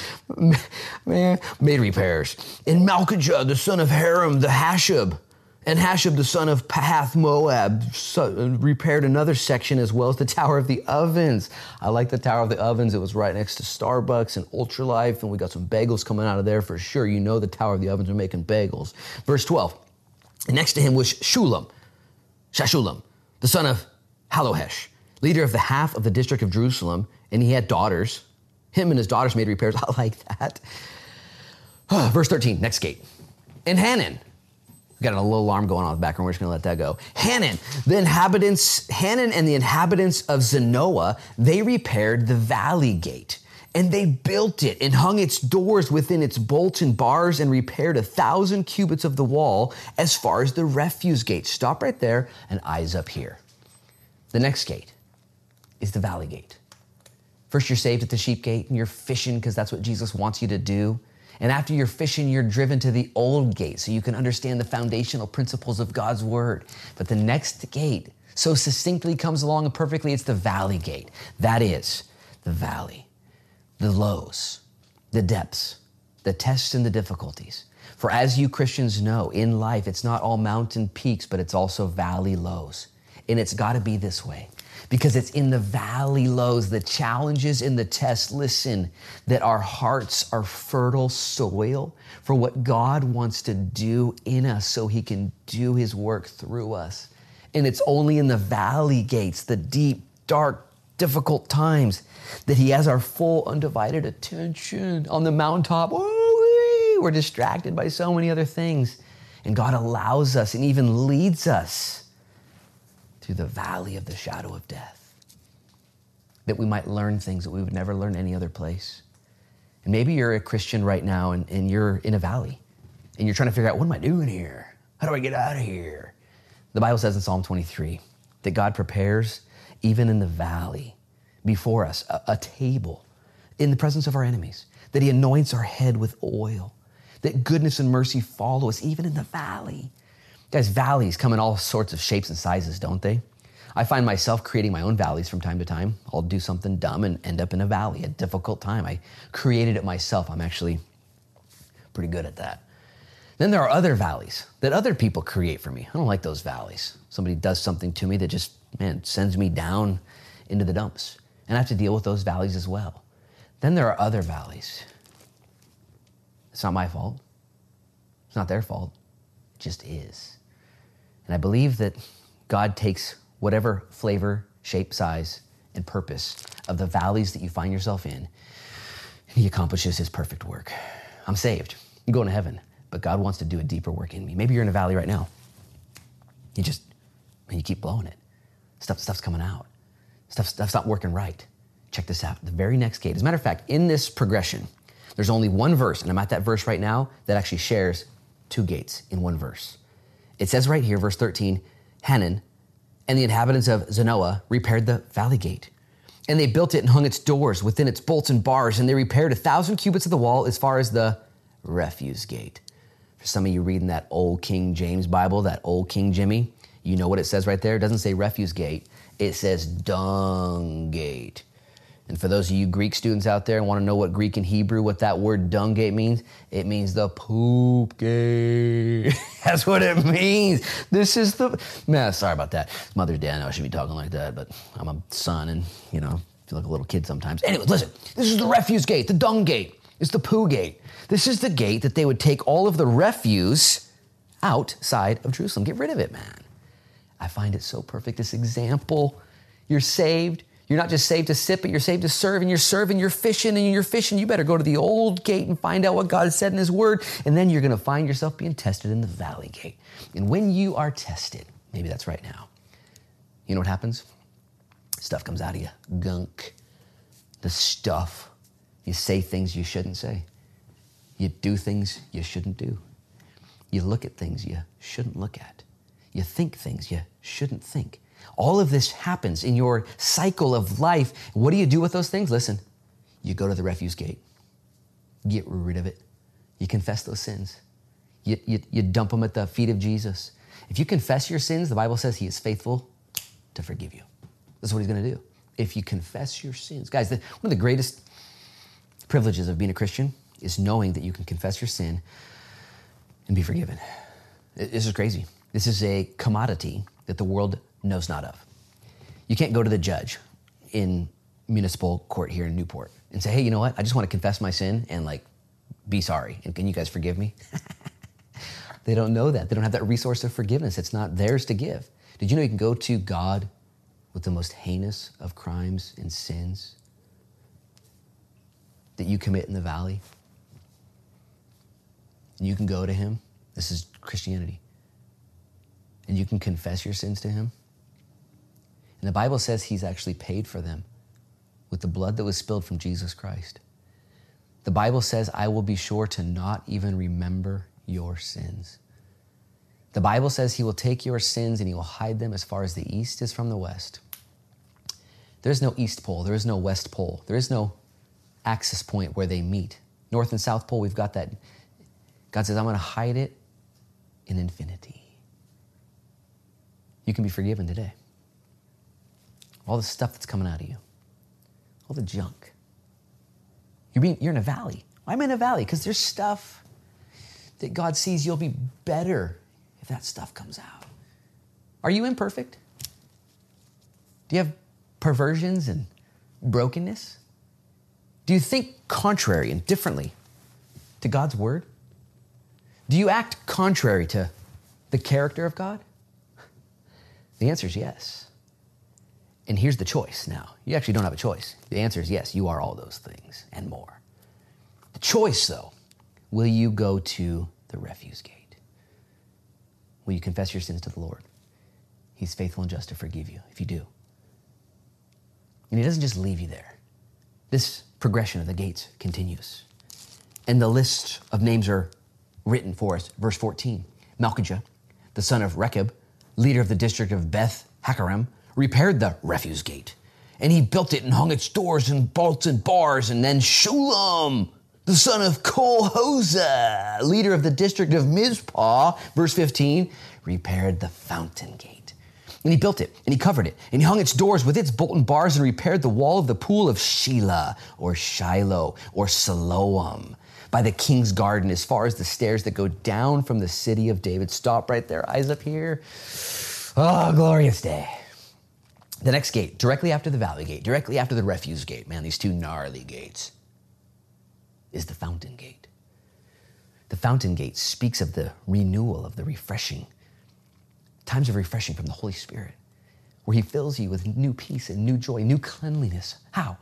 made repairs. And Malchijah, the son of Haram, the Hashab, and Hashab, the son of Pahath Moab, so, repaired another section as well as the Tower of the Ovens. I like the Tower of the Ovens. It was right next to Starbucks and Ultralife, and we got some bagels coming out of there for sure. You know the Tower of the Ovens are making bagels. Verse 12. Next to him was Shulam, Shashulam, the son of Halohesh, leader of the half of the district of Jerusalem, and he had daughters. Him and his daughters made repairs. I like that. Verse 13, next gate. And Hanan, got a little alarm going on in the background. We're just going to let that go. Hanan, the inhabitants, Hanan and the inhabitants of Zanoah, they repaired the valley gate. And they built it and hung its doors within its bolts and bars and repaired a thousand cubits of the wall as far as the refuse gate. Stop right there and eyes up here. The next gate is the valley gate. First, you're saved at the sheep gate and you're fishing because that's what Jesus wants you to do. And after you're fishing, you're driven to the old gate so you can understand the foundational principles of God's word. But the next gate so succinctly comes along and perfectly, it's the valley gate. That is the valley, the lows, the depths, the tests and the difficulties. For as you Christians know, in life, it's not all mountain peaks, but it's also valley lows. And it's got to be this way because it's in the valley lows, the challenges in the tests, listen, that our hearts are fertile soil for what God wants to do in us so he can do his work through us. And it's only in the valley gates, the deep, dark, difficult times that he has our full undivided attention on the mountaintop. We're distracted by so many other things. And God allows us and even leads us through the valley of the shadow of death, that we might learn things that we would never learn any other place. And maybe you're a Christian right now and, and you're in a valley and you're trying to figure out what am I doing here? How do I get out of here? The Bible says in Psalm 23 that God prepares, even in the valley, before us a, a table in the presence of our enemies, that He anoints our head with oil, that goodness and mercy follow us, even in the valley. Guys, valleys come in all sorts of shapes and sizes, don't they? I find myself creating my own valleys from time to time. I'll do something dumb and end up in a valley, a difficult time. I created it myself. I'm actually pretty good at that. Then there are other valleys that other people create for me. I don't like those valleys. Somebody does something to me that just, man, sends me down into the dumps. And I have to deal with those valleys as well. Then there are other valleys. It's not my fault. It's not their fault. It just is. And I believe that God takes whatever flavor, shape, size, and purpose of the valleys that you find yourself in, and He accomplishes His perfect work. I'm saved. I'm going to heaven, but God wants to do a deeper work in me. Maybe you're in a valley right now. You just, and you keep blowing it. Stuff, stuff's coming out. Stuff, stuff's not working right. Check this out. The very next gate. As a matter of fact, in this progression, there's only one verse, and I'm at that verse right now that actually shares two gates in one verse. It says right here, verse 13, Hanan and the inhabitants of Zanoah repaired the valley gate. And they built it and hung its doors within its bolts and bars, and they repaired a thousand cubits of the wall as far as the refuse gate. For some of you reading that old King James Bible, that old King Jimmy, you know what it says right there? It doesn't say refuse gate, it says dung gate. And for those of you Greek students out there and want to know what Greek and Hebrew, what that word dung gate means, it means the poop gate. That's what it means. This is the man. Sorry about that. Mother's Day. I know I should be talking like that, but I'm a son, and you know, I feel like a little kid sometimes. Anyways, listen. This is the refuse gate, the dung gate. It's the poo gate. This is the gate that they would take all of the refuse outside of Jerusalem. Get rid of it, man. I find it so perfect. This example. You're saved. You're not just saved to sit, but you're saved to serve, and you're serving, you're fishing, and you're fishing. You better go to the old gate and find out what God said in His Word, and then you're going to find yourself being tested in the valley gate. And when you are tested, maybe that's right now, you know what happens? Stuff comes out of you gunk, the stuff. You say things you shouldn't say, you do things you shouldn't do, you look at things you shouldn't look at, you think things you shouldn't think. All of this happens in your cycle of life. What do you do with those things? Listen, you go to the refuse gate, get rid of it, you confess those sins, you, you, you dump them at the feet of Jesus. If you confess your sins, the Bible says He is faithful to forgive you. That's what He's to do. If you confess your sins. Guys, the, one of the greatest privileges of being a Christian is knowing that you can confess your sin and be forgiven. This is crazy. This is a commodity that the world knows not of. You can't go to the judge in municipal court here in Newport and say, hey, you know what? I just want to confess my sin and like be sorry. And can you guys forgive me? they don't know that. They don't have that resource of forgiveness. It's not theirs to give. Did you know you can go to God with the most heinous of crimes and sins that you commit in the valley? You can go to Him. This is Christianity. And you can confess your sins to Him. And the Bible says He's actually paid for them with the blood that was spilled from Jesus Christ. The Bible says, I will be sure to not even remember your sins. The Bible says He will take your sins and He will hide them as far as the east is from the west. There is no east pole, there is no west pole, there is no axis point where they meet. North and South Pole, we've got that. God says, I'm going to hide it in infinity. You can be forgiven today. All the stuff that's coming out of you, all the junk. You're, being, you're in a valley. Why am I in a valley? Because there's stuff that God sees you'll be better if that stuff comes out. Are you imperfect? Do you have perversions and brokenness? Do you think contrary and differently to God's word? Do you act contrary to the character of God? The answer is yes. And here's the choice now. You actually don't have a choice. The answer is yes, you are all those things and more. The choice, though, will you go to the refuse gate? Will you confess your sins to the Lord? He's faithful and just to forgive you if you do. And He doesn't just leave you there. This progression of the gates continues. And the list of names are written for us. Verse 14 Malchijah, the son of Rechab, leader of the district of Beth Hakerem, repaired the refuse gate. And he built it and hung its doors and bolts and bars. And then Shulam, the son of Kolhoza, leader of the district of Mizpah, verse 15, repaired the fountain gate. And he built it, and he covered it, and he hung its doors with its bolt and bars, and repaired the wall of the pool of Shelah, or Shiloh, or Siloam, by the king's garden, as far as the stairs that go down from the city of David. Stop right there, eyes up here. Oh, glorious day. The next gate, directly after the valley gate, directly after the refuse gate, man, these two gnarly gates, is the fountain gate. The fountain gate speaks of the renewal, of the refreshing, times of refreshing from the Holy Spirit, where He fills you with new peace and new joy, new cleanliness. How?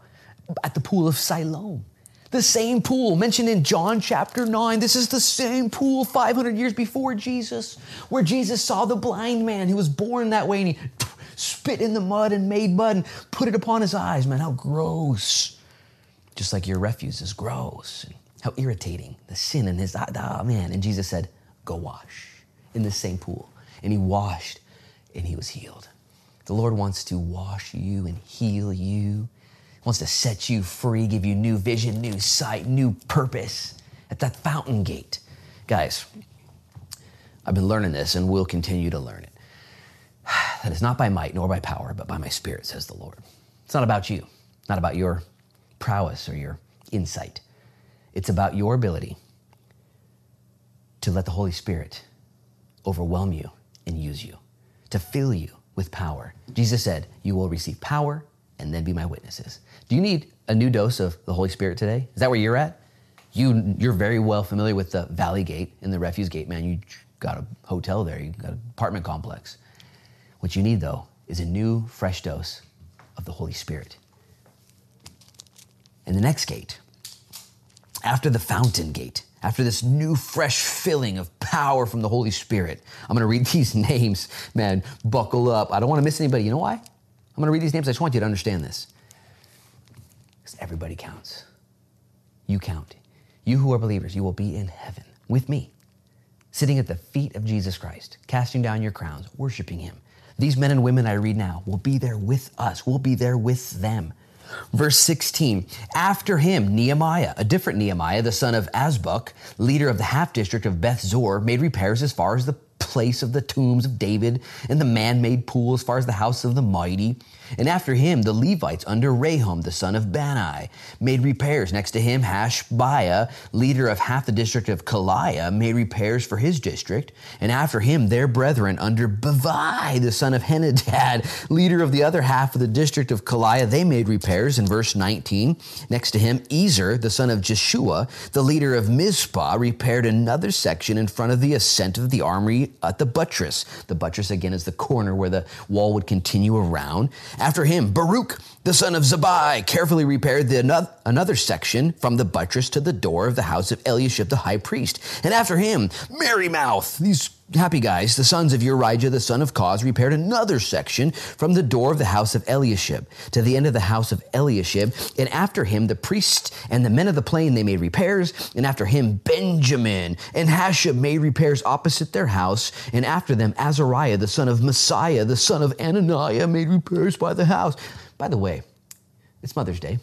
At the pool of Siloam. The same pool mentioned in John chapter 9. This is the same pool 500 years before Jesus, where Jesus saw the blind man who was born that way and he spit in the mud and made mud and put it upon his eyes. Man, how gross. Just like your refuse is gross. How irritating. The sin in his ah, eye. Oh, man. And Jesus said, Go wash in the same pool. And he washed and he was healed. The Lord wants to wash you and heal you. He wants to set you free, give you new vision, new sight, new purpose at that fountain gate. Guys, I've been learning this and will continue to learn it. That is not by might nor by power, but by my spirit, says the Lord. It's not about you, not about your prowess or your insight. It's about your ability to let the Holy Spirit overwhelm you and use you, to fill you with power. Jesus said, You will receive power and then be my witnesses. Do you need a new dose of the Holy Spirit today? Is that where you're at? You, you're very well familiar with the Valley Gate and the Refuse Gate, man. You got a hotel there, you got an apartment complex. What you need, though, is a new, fresh dose of the Holy Spirit. And the next gate, after the fountain gate, after this new fresh filling of power from the Holy Spirit, I'm gonna read these names, man, buckle up. I don't wanna miss anybody. You know why? I'm gonna read these names. I just want you to understand this. Because everybody counts. You count. You who are believers, you will be in heaven with me, sitting at the feet of Jesus Christ, casting down your crowns, worshiping him. These men and women I read now will be there with us. We'll be there with them. Verse 16, after him, Nehemiah, a different Nehemiah, the son of Azbuk, leader of the half district of Beth Zor, made repairs as far as the place of the tombs of David and the man made pool as far as the house of the mighty. And after him, the Levites under Rahum, the son of Bani, made repairs. Next to him, Hashbiah, leader of half the district of Kaliah, made repairs for his district. And after him, their brethren under Bavai, the son of Henadad, leader of the other half of the district of Kaliah, they made repairs. In verse 19, next to him, Ezer, the son of Jeshua, the leader of Mizpah, repaired another section in front of the ascent of the armory at the buttress. The buttress, again, is the corner where the wall would continue around. After him, Baruch, the son of Zabai, carefully repaired the another section from the buttress to the door of the house of Eliashib the high priest. And after him, Merrymouth, these happy guys, the sons of Urijah, the son of Koz, repaired another section from the door of the house of Eliashib to the end of the house of Eliashib. And after him, the priests and the men of the plain, they made repairs. And after him, Benjamin and Hashab made repairs opposite their house. And after them, Azariah, the son of Messiah, the son of Ananiah, made repairs by the house. By the way, it's Mother's Day.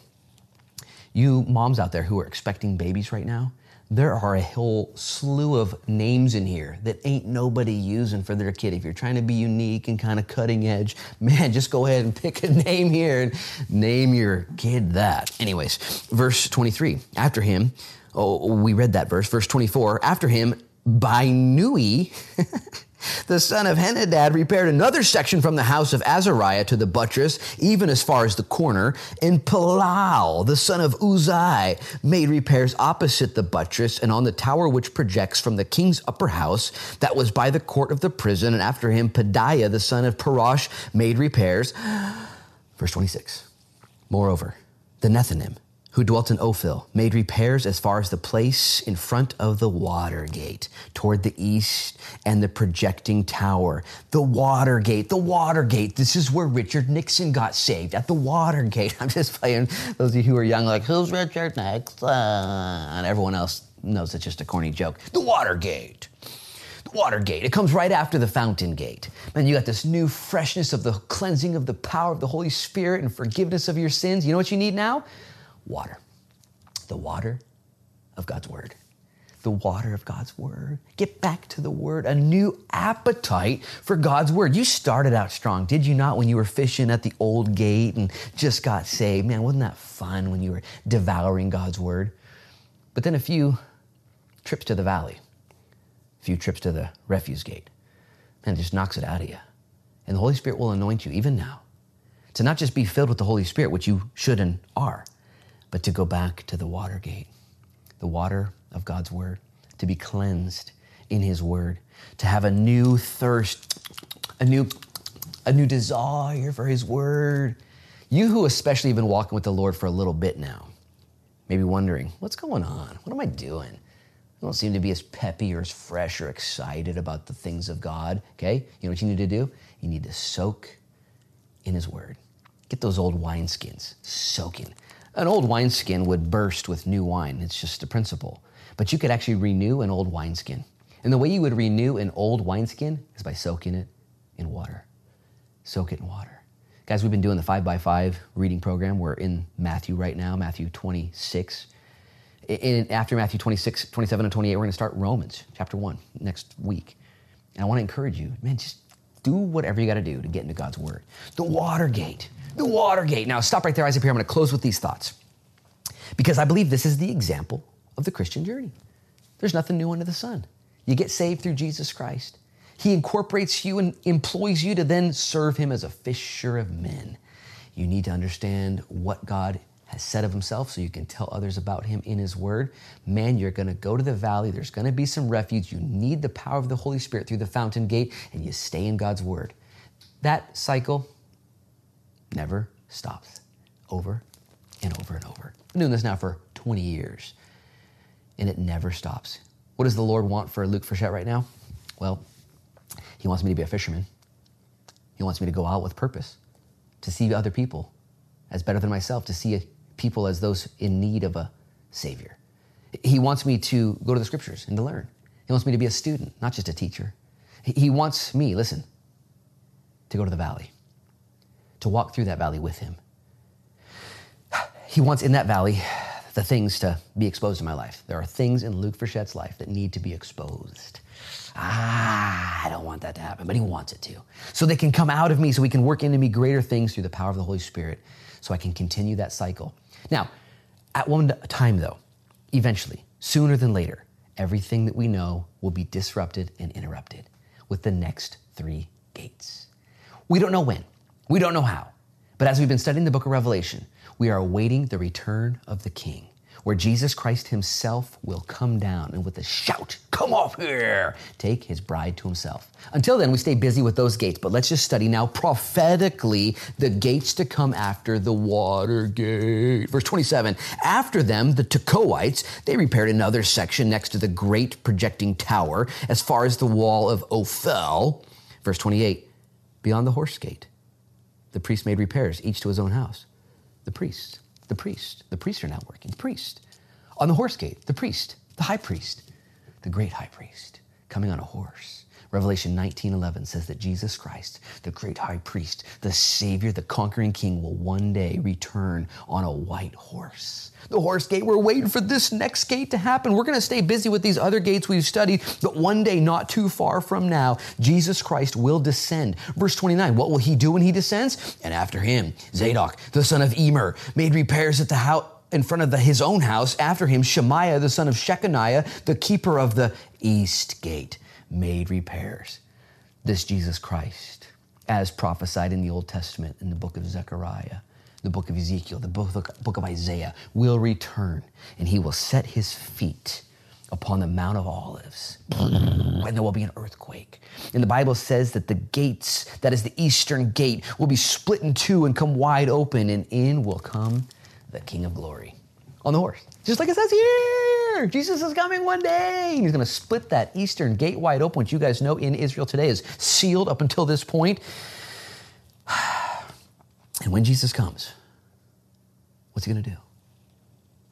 You moms out there who are expecting babies right now, there are a whole slew of names in here that ain't nobody using for their kid. If you're trying to be unique and kind of cutting edge, man, just go ahead and pick a name here and name your kid that. Anyways, verse 23. After him, oh, we read that verse. Verse 24. After him, Binui. The son of Henadad repaired another section from the house of Azariah to the buttress, even as far as the corner. And Palal, the son of Uzai, made repairs opposite the buttress and on the tower which projects from the king's upper house that was by the court of the prison. And after him, Pedaiah, the son of Parosh, made repairs. Verse 26. Moreover, the Nethinim, who dwelt in Ophel, made repairs as far as the place in front of the water gate toward the east and the projecting tower. The water gate, the water gate. This is where Richard Nixon got saved at the water gate. I'm just playing those of you who are young, like, who's Richard Nixon? And everyone else knows it's just a corny joke. The water gate. The water gate. It comes right after the fountain gate. Man, you got this new freshness of the cleansing of the power of the Holy Spirit and forgiveness of your sins. You know what you need now? Water. The water of God's Word. The water of God's Word. Get back to the Word, a new appetite for God's Word. You started out strong, did you not, when you were fishing at the old gate and just got saved? Man, wasn't that fun when you were devouring God's Word? But then a few trips to the valley, a few trips to the refuse gate, and it just knocks it out of you. And the Holy Spirit will anoint you even now to not just be filled with the Holy Spirit, which you should and are but to go back to the water gate, the water of God's word, to be cleansed in his word, to have a new thirst, a new a new desire for his word. You who especially have been walking with the Lord for a little bit now, maybe wondering, what's going on? What am I doing? I don't seem to be as peppy or as fresh or excited about the things of God. Okay? You know what you need to do? You need to soak in his word. Get those old wineskins soaking. An old wineskin would burst with new wine. It's just a principle. But you could actually renew an old wineskin. And the way you would renew an old wineskin is by soaking it in water. Soak it in water. Guys, we've been doing the 5 by 5 reading program. We're in Matthew right now, Matthew 26. In, after Matthew 26, 27, and 28, we're going to start Romans chapter 1 next week. And I want to encourage you, man, just do whatever you got to do to get into God's Word. The Watergate the Watergate. Now, stop right there, Isaac. Here, I'm going to close with these thoughts because I believe this is the example of the Christian journey. There's nothing new under the sun. You get saved through Jesus Christ. He incorporates you and employs you to then serve Him as a fisher of men. You need to understand what God has said of Himself so you can tell others about Him in His Word. Man, you're going to go to the valley. There's going to be some refuge. You need the power of the Holy Spirit through the fountain gate, and you stay in God's Word. That cycle, never stops. Over and over and over. I've been doing this now for 20 years, and it never stops. What does the Lord want for Luke Frechette right now? Well, He wants me to be a fisherman. He wants me to go out with purpose, to see other people as better than myself, to see people as those in need of a Savior. He wants me to go to the scriptures and to learn. He wants me to be a student, not just a teacher. He wants me, listen, to go to the valley, to walk through that valley with Him. He wants in that valley the things to be exposed in my life. There are things in Luke Frechette's life that need to be exposed. Ah, I don't want that to happen, but he wants it to. So they can come out of me, so he can work into me greater things through the power of the Holy Spirit, so I can continue that cycle. Now, at one time, though, eventually, sooner than later, everything that we know will be disrupted and interrupted with the next three gates. We don't know when, we don't know how, but as we've been studying the book of Revelation, we are awaiting the return of the King, where Jesus Christ himself will come down and with a shout, Come off here, take his bride to himself. Until then, we stay busy with those gates, but let's just study now prophetically the gates to come after the water gate. Verse 27 After them, the Tekoites, they repaired another section next to the great projecting tower as far as the wall of Ophel. Verse 28 Beyond the horse gate, the priest made repairs, each to his own house. The priest, the priest, the priests are now working. The priest. On the horse gate, the priest, the high priest, the great high priest, coming on a horse. Revelation 19:11 says that Jesus Christ, the great high priest, the savior, the conquering king will one day return on a white horse. The horse gate, we're waiting for this next gate to happen. We're going to stay busy with these other gates we've studied, but one day not too far from now, Jesus Christ will descend. Verse 29, what will he do when he descends? And after him, Zadok, the son of Emer, made repairs at the house in front of the, his own house. After him, Shemaiah, the son of Shechaniah, the keeper of the east gate, made repairs. This Jesus Christ, as prophesied in the Old Testament in the book of Zechariah, the book of Ezekiel, the book, book of Isaiah, will return and he will set his feet upon the Mount of Olives, and there will be an earthquake. And the Bible says that the gates, that is the eastern gate, will be split in two and come wide open, and in will come the King of Glory on the horse. Just like it says here, Jesus is coming one day. He's going to split that eastern gate wide open, which you guys know in Israel today is sealed up until this point. And when Jesus comes, what's he going to do?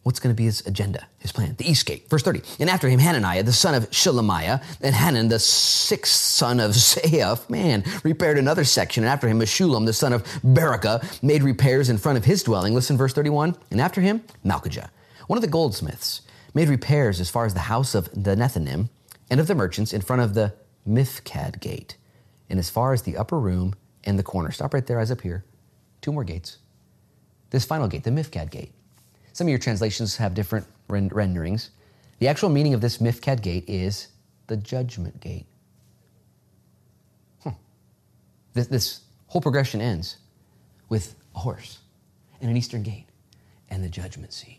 What's going to be his agenda, his plan? The east gate. Verse 30. And after him, Hananiah, the son of Shelemiah, and Hanan, the sixth son of Zaph, man, repaired another section. And after him, Meshullam, the son of Berekah, made repairs in front of his dwelling. Listen, verse 31. And after him, Malchijah, one of the goldsmiths, made repairs as far as the house of the Nethinim and of the merchants in front of the Mifkad gate, and as far as the upper room and the corner. Stop right there, eyes up here. Two more gates. This final gate, the Mifkad gate. Some of your translations have different ren- renderings. The actual meaning of this Mifkad gate is the judgment gate. Huh. This, this whole progression ends with a horse and an eastern gate and the judgment seat.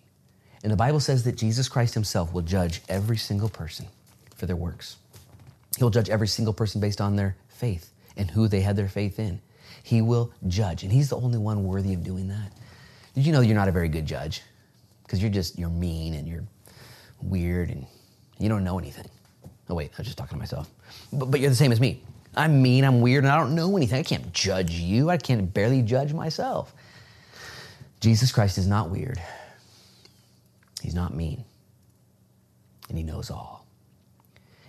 And the Bible says that Jesus Christ himself will judge every single person for their works. He'll judge every single person based on their faith and who they had their faith in. He will judge, and he's the only one worthy of doing that. Did you know you're not a very good judge? Because you're just, you're mean and you're weird and you don't know anything. Oh, wait, I was just talking to myself. But, but you're the same as me. I'm mean, I'm weird, and I don't know anything. I can't judge you. I can't barely judge myself. Jesus Christ is not weird. He's not mean. And he knows all.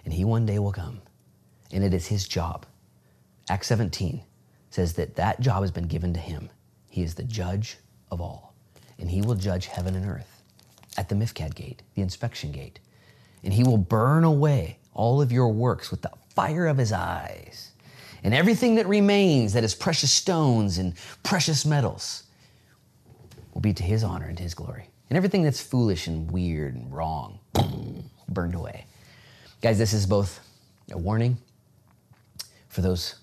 And he one day will come. And it is his job. Acts 17 says that that job has been given to him. He is the judge of all. And he will judge heaven and earth at the Mifkad gate, the inspection gate. And he will burn away all of your works with the fire of his eyes. And everything that remains that is precious stones and precious metals will be to his honor and his glory. And everything that's foolish and weird and wrong, burned away. Guys, this is both a warning for those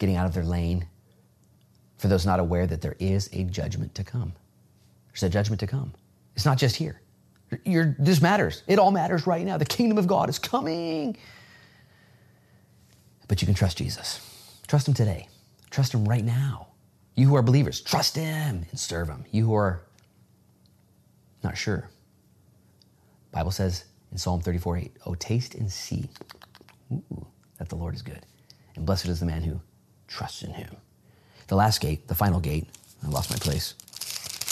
getting out of their lane, for those not aware that there is a judgment to come. There's a judgment to come. It's not just here. You're, this matters. It all matters right now. The kingdom of God is coming. But you can trust Jesus. Trust him today. Trust him right now. You who are believers, trust him and serve him. You who are not sure. Bible says in Psalm 34 8, Oh, taste and see ooh, that the Lord is good. And blessed is the man who trusts in him. The last gate, the final gate, I lost my place,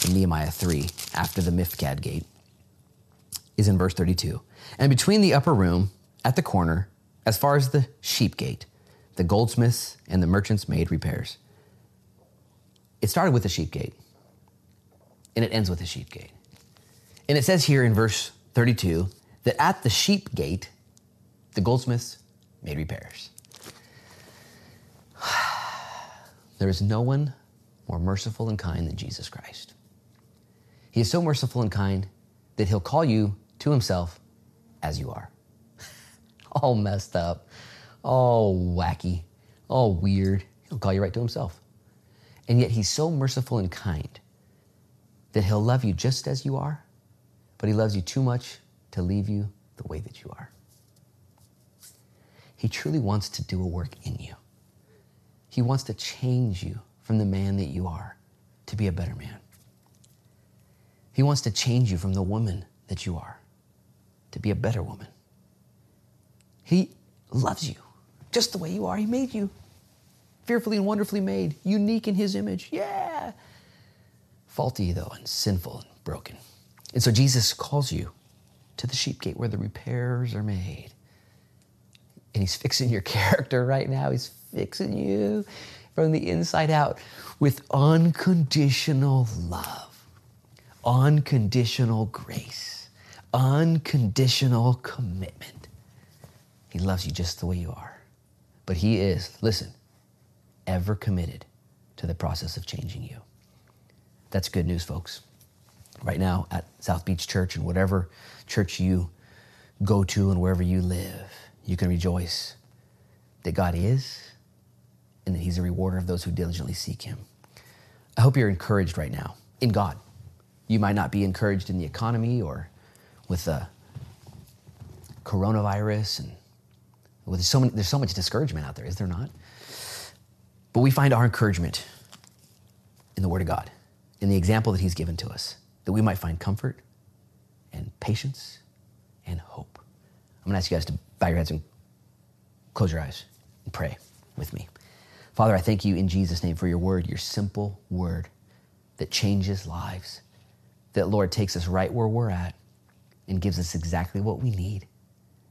in Nehemiah 3, after the Mifkad gate, is in verse 32. And between the upper room at the corner, as far as the sheep gate, the goldsmiths and the merchants made repairs. It started with the sheep gate, and it ends with the sheep gate. And it says here in verse 32 that at the sheep gate, the goldsmiths made repairs. There is no one more merciful and kind than Jesus Christ. He is so merciful and kind that he'll call you to himself as you are. all messed up, all wacky, all weird. He'll call you right to himself. And yet he's so merciful and kind that he'll love you just as you are, but he loves you too much to leave you the way that you are. He truly wants to do a work in you. He wants to change you from the man that you are to be a better man. He wants to change you from the woman that you are to be a better woman. He loves you just the way you are. He made you fearfully and wonderfully made, unique in His image. Yeah. Faulty, though, and sinful and broken. And so Jesus calls you to the sheep gate where the repairs are made. And He's fixing your character right now. He's fixing you from the inside out with unconditional love, unconditional grace, unconditional commitment. He loves you just the way you are. But He is, listen, ever committed to the process of changing you. That's good news, folks. Right now at South Beach Church and whatever church you go to and wherever you live, you can rejoice that God is and that He's a rewarder of those who diligently seek Him. I hope you're encouraged right now in God. You might not be encouraged in the economy or with the coronavirus and well, there's so, many, there's so much discouragement out there, is there not? But we find our encouragement in the Word of God, in the example that He's given to us, that we might find comfort and patience and hope. I'm going to ask you guys to bow your heads and close your eyes and pray with me. Father, I thank you in Jesus' name for your word, your simple word that changes lives, that, Lord, takes us right where we're at and gives us exactly what we need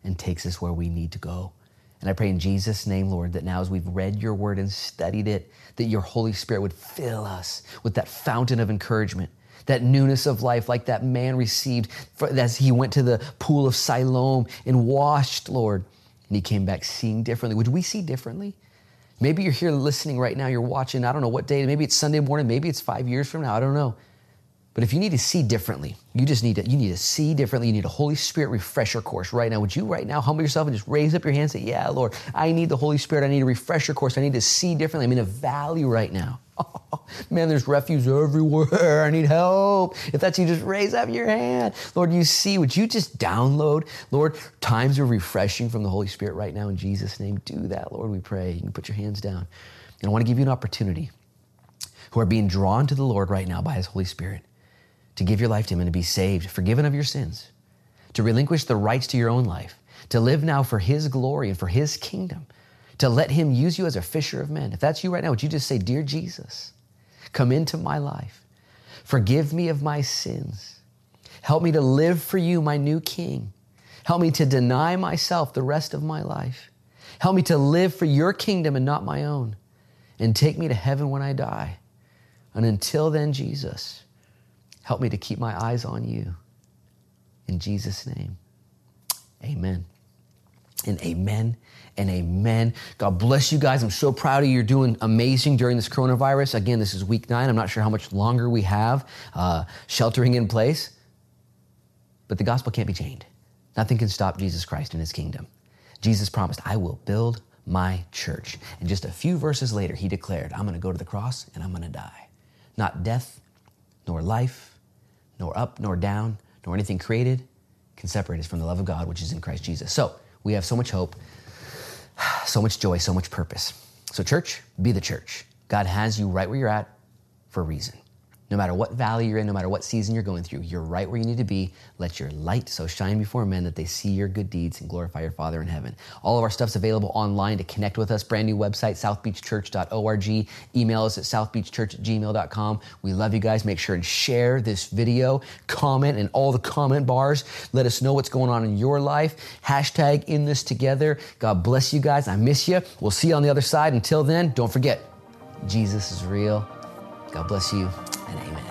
and takes us where we need to go. And I pray in Jesus' name, Lord, that now as we've read your word and studied it, that your Holy Spirit would fill us with that fountain of encouragement, that newness of life, like that man received as he went to the pool of Siloam and washed, Lord, and he came back seeing differently. Would we see differently? Maybe you're here listening right now, you're watching, I don't know what day, maybe it's Sunday morning, maybe it's five years from now, I don't know. But if you need to see differently, you just need to, you need to see differently. You need a Holy Spirit refresher course right now. Would you right now humble yourself and just raise up your hand and say, Yeah, Lord, I need the Holy Spirit. I need a refresher course. I need to see differently. I'm in a valley right now. Oh, man, there's refuse everywhere. I need help. If that's you, just raise up your hand. Lord, you see, would you just download, Lord, times are refreshing from the Holy Spirit right now in Jesus' name? Do that, Lord, we pray. You can put your hands down. And I want to give you an opportunity who are being drawn to the Lord right now by His Holy Spirit to give your life to Him and to be saved, forgiven of your sins, to relinquish the rights to your own life, to live now for His glory and for His kingdom, to let Him use you as a fisher of men. If that's you right now, would you just say, Dear Jesus, come into my life, forgive me of my sins, help me to live for you, my new King. Help me to deny myself the rest of my life. Help me to live for your kingdom and not my own. And take me to heaven when I die. And until then, Jesus, Help me to keep my eyes on you. In Jesus' name, amen. And amen and amen. God bless you guys. I'm so proud of you. You're doing amazing during this coronavirus. Again, this is week nine. I'm not sure how much longer we have uh, sheltering in place, but the gospel can't be chained. Nothing can stop Jesus Christ and his kingdom. Jesus promised, I will build my church. And just a few verses later, he declared, I'm going to go to the cross and I'm going to die. Not death, nor life, nor up, nor down, nor anything created can separate us from the love of God, which is in Christ Jesus. So we have so much hope, so much joy, so much purpose. So, church, be the church. God has you right where you're at, for a reason. No matter what valley you're in, no matter what season you're going through, you're right where you need to be. Let your light so shine before men that they see your good deeds and glorify your Father in heaven. All of our stuff's available online to connect with us. Brand new website, southbeachchurch.org. Email us at southbeachchurch at gmail.com. We love you guys. Make sure and share this video, comment in all the comment bars. Let us know what's going on in your life. Hashtag in this together. God bless you guys. I miss you. We'll see you on the other side. Until then, don't forget, Jesus is real. God bless you and amen.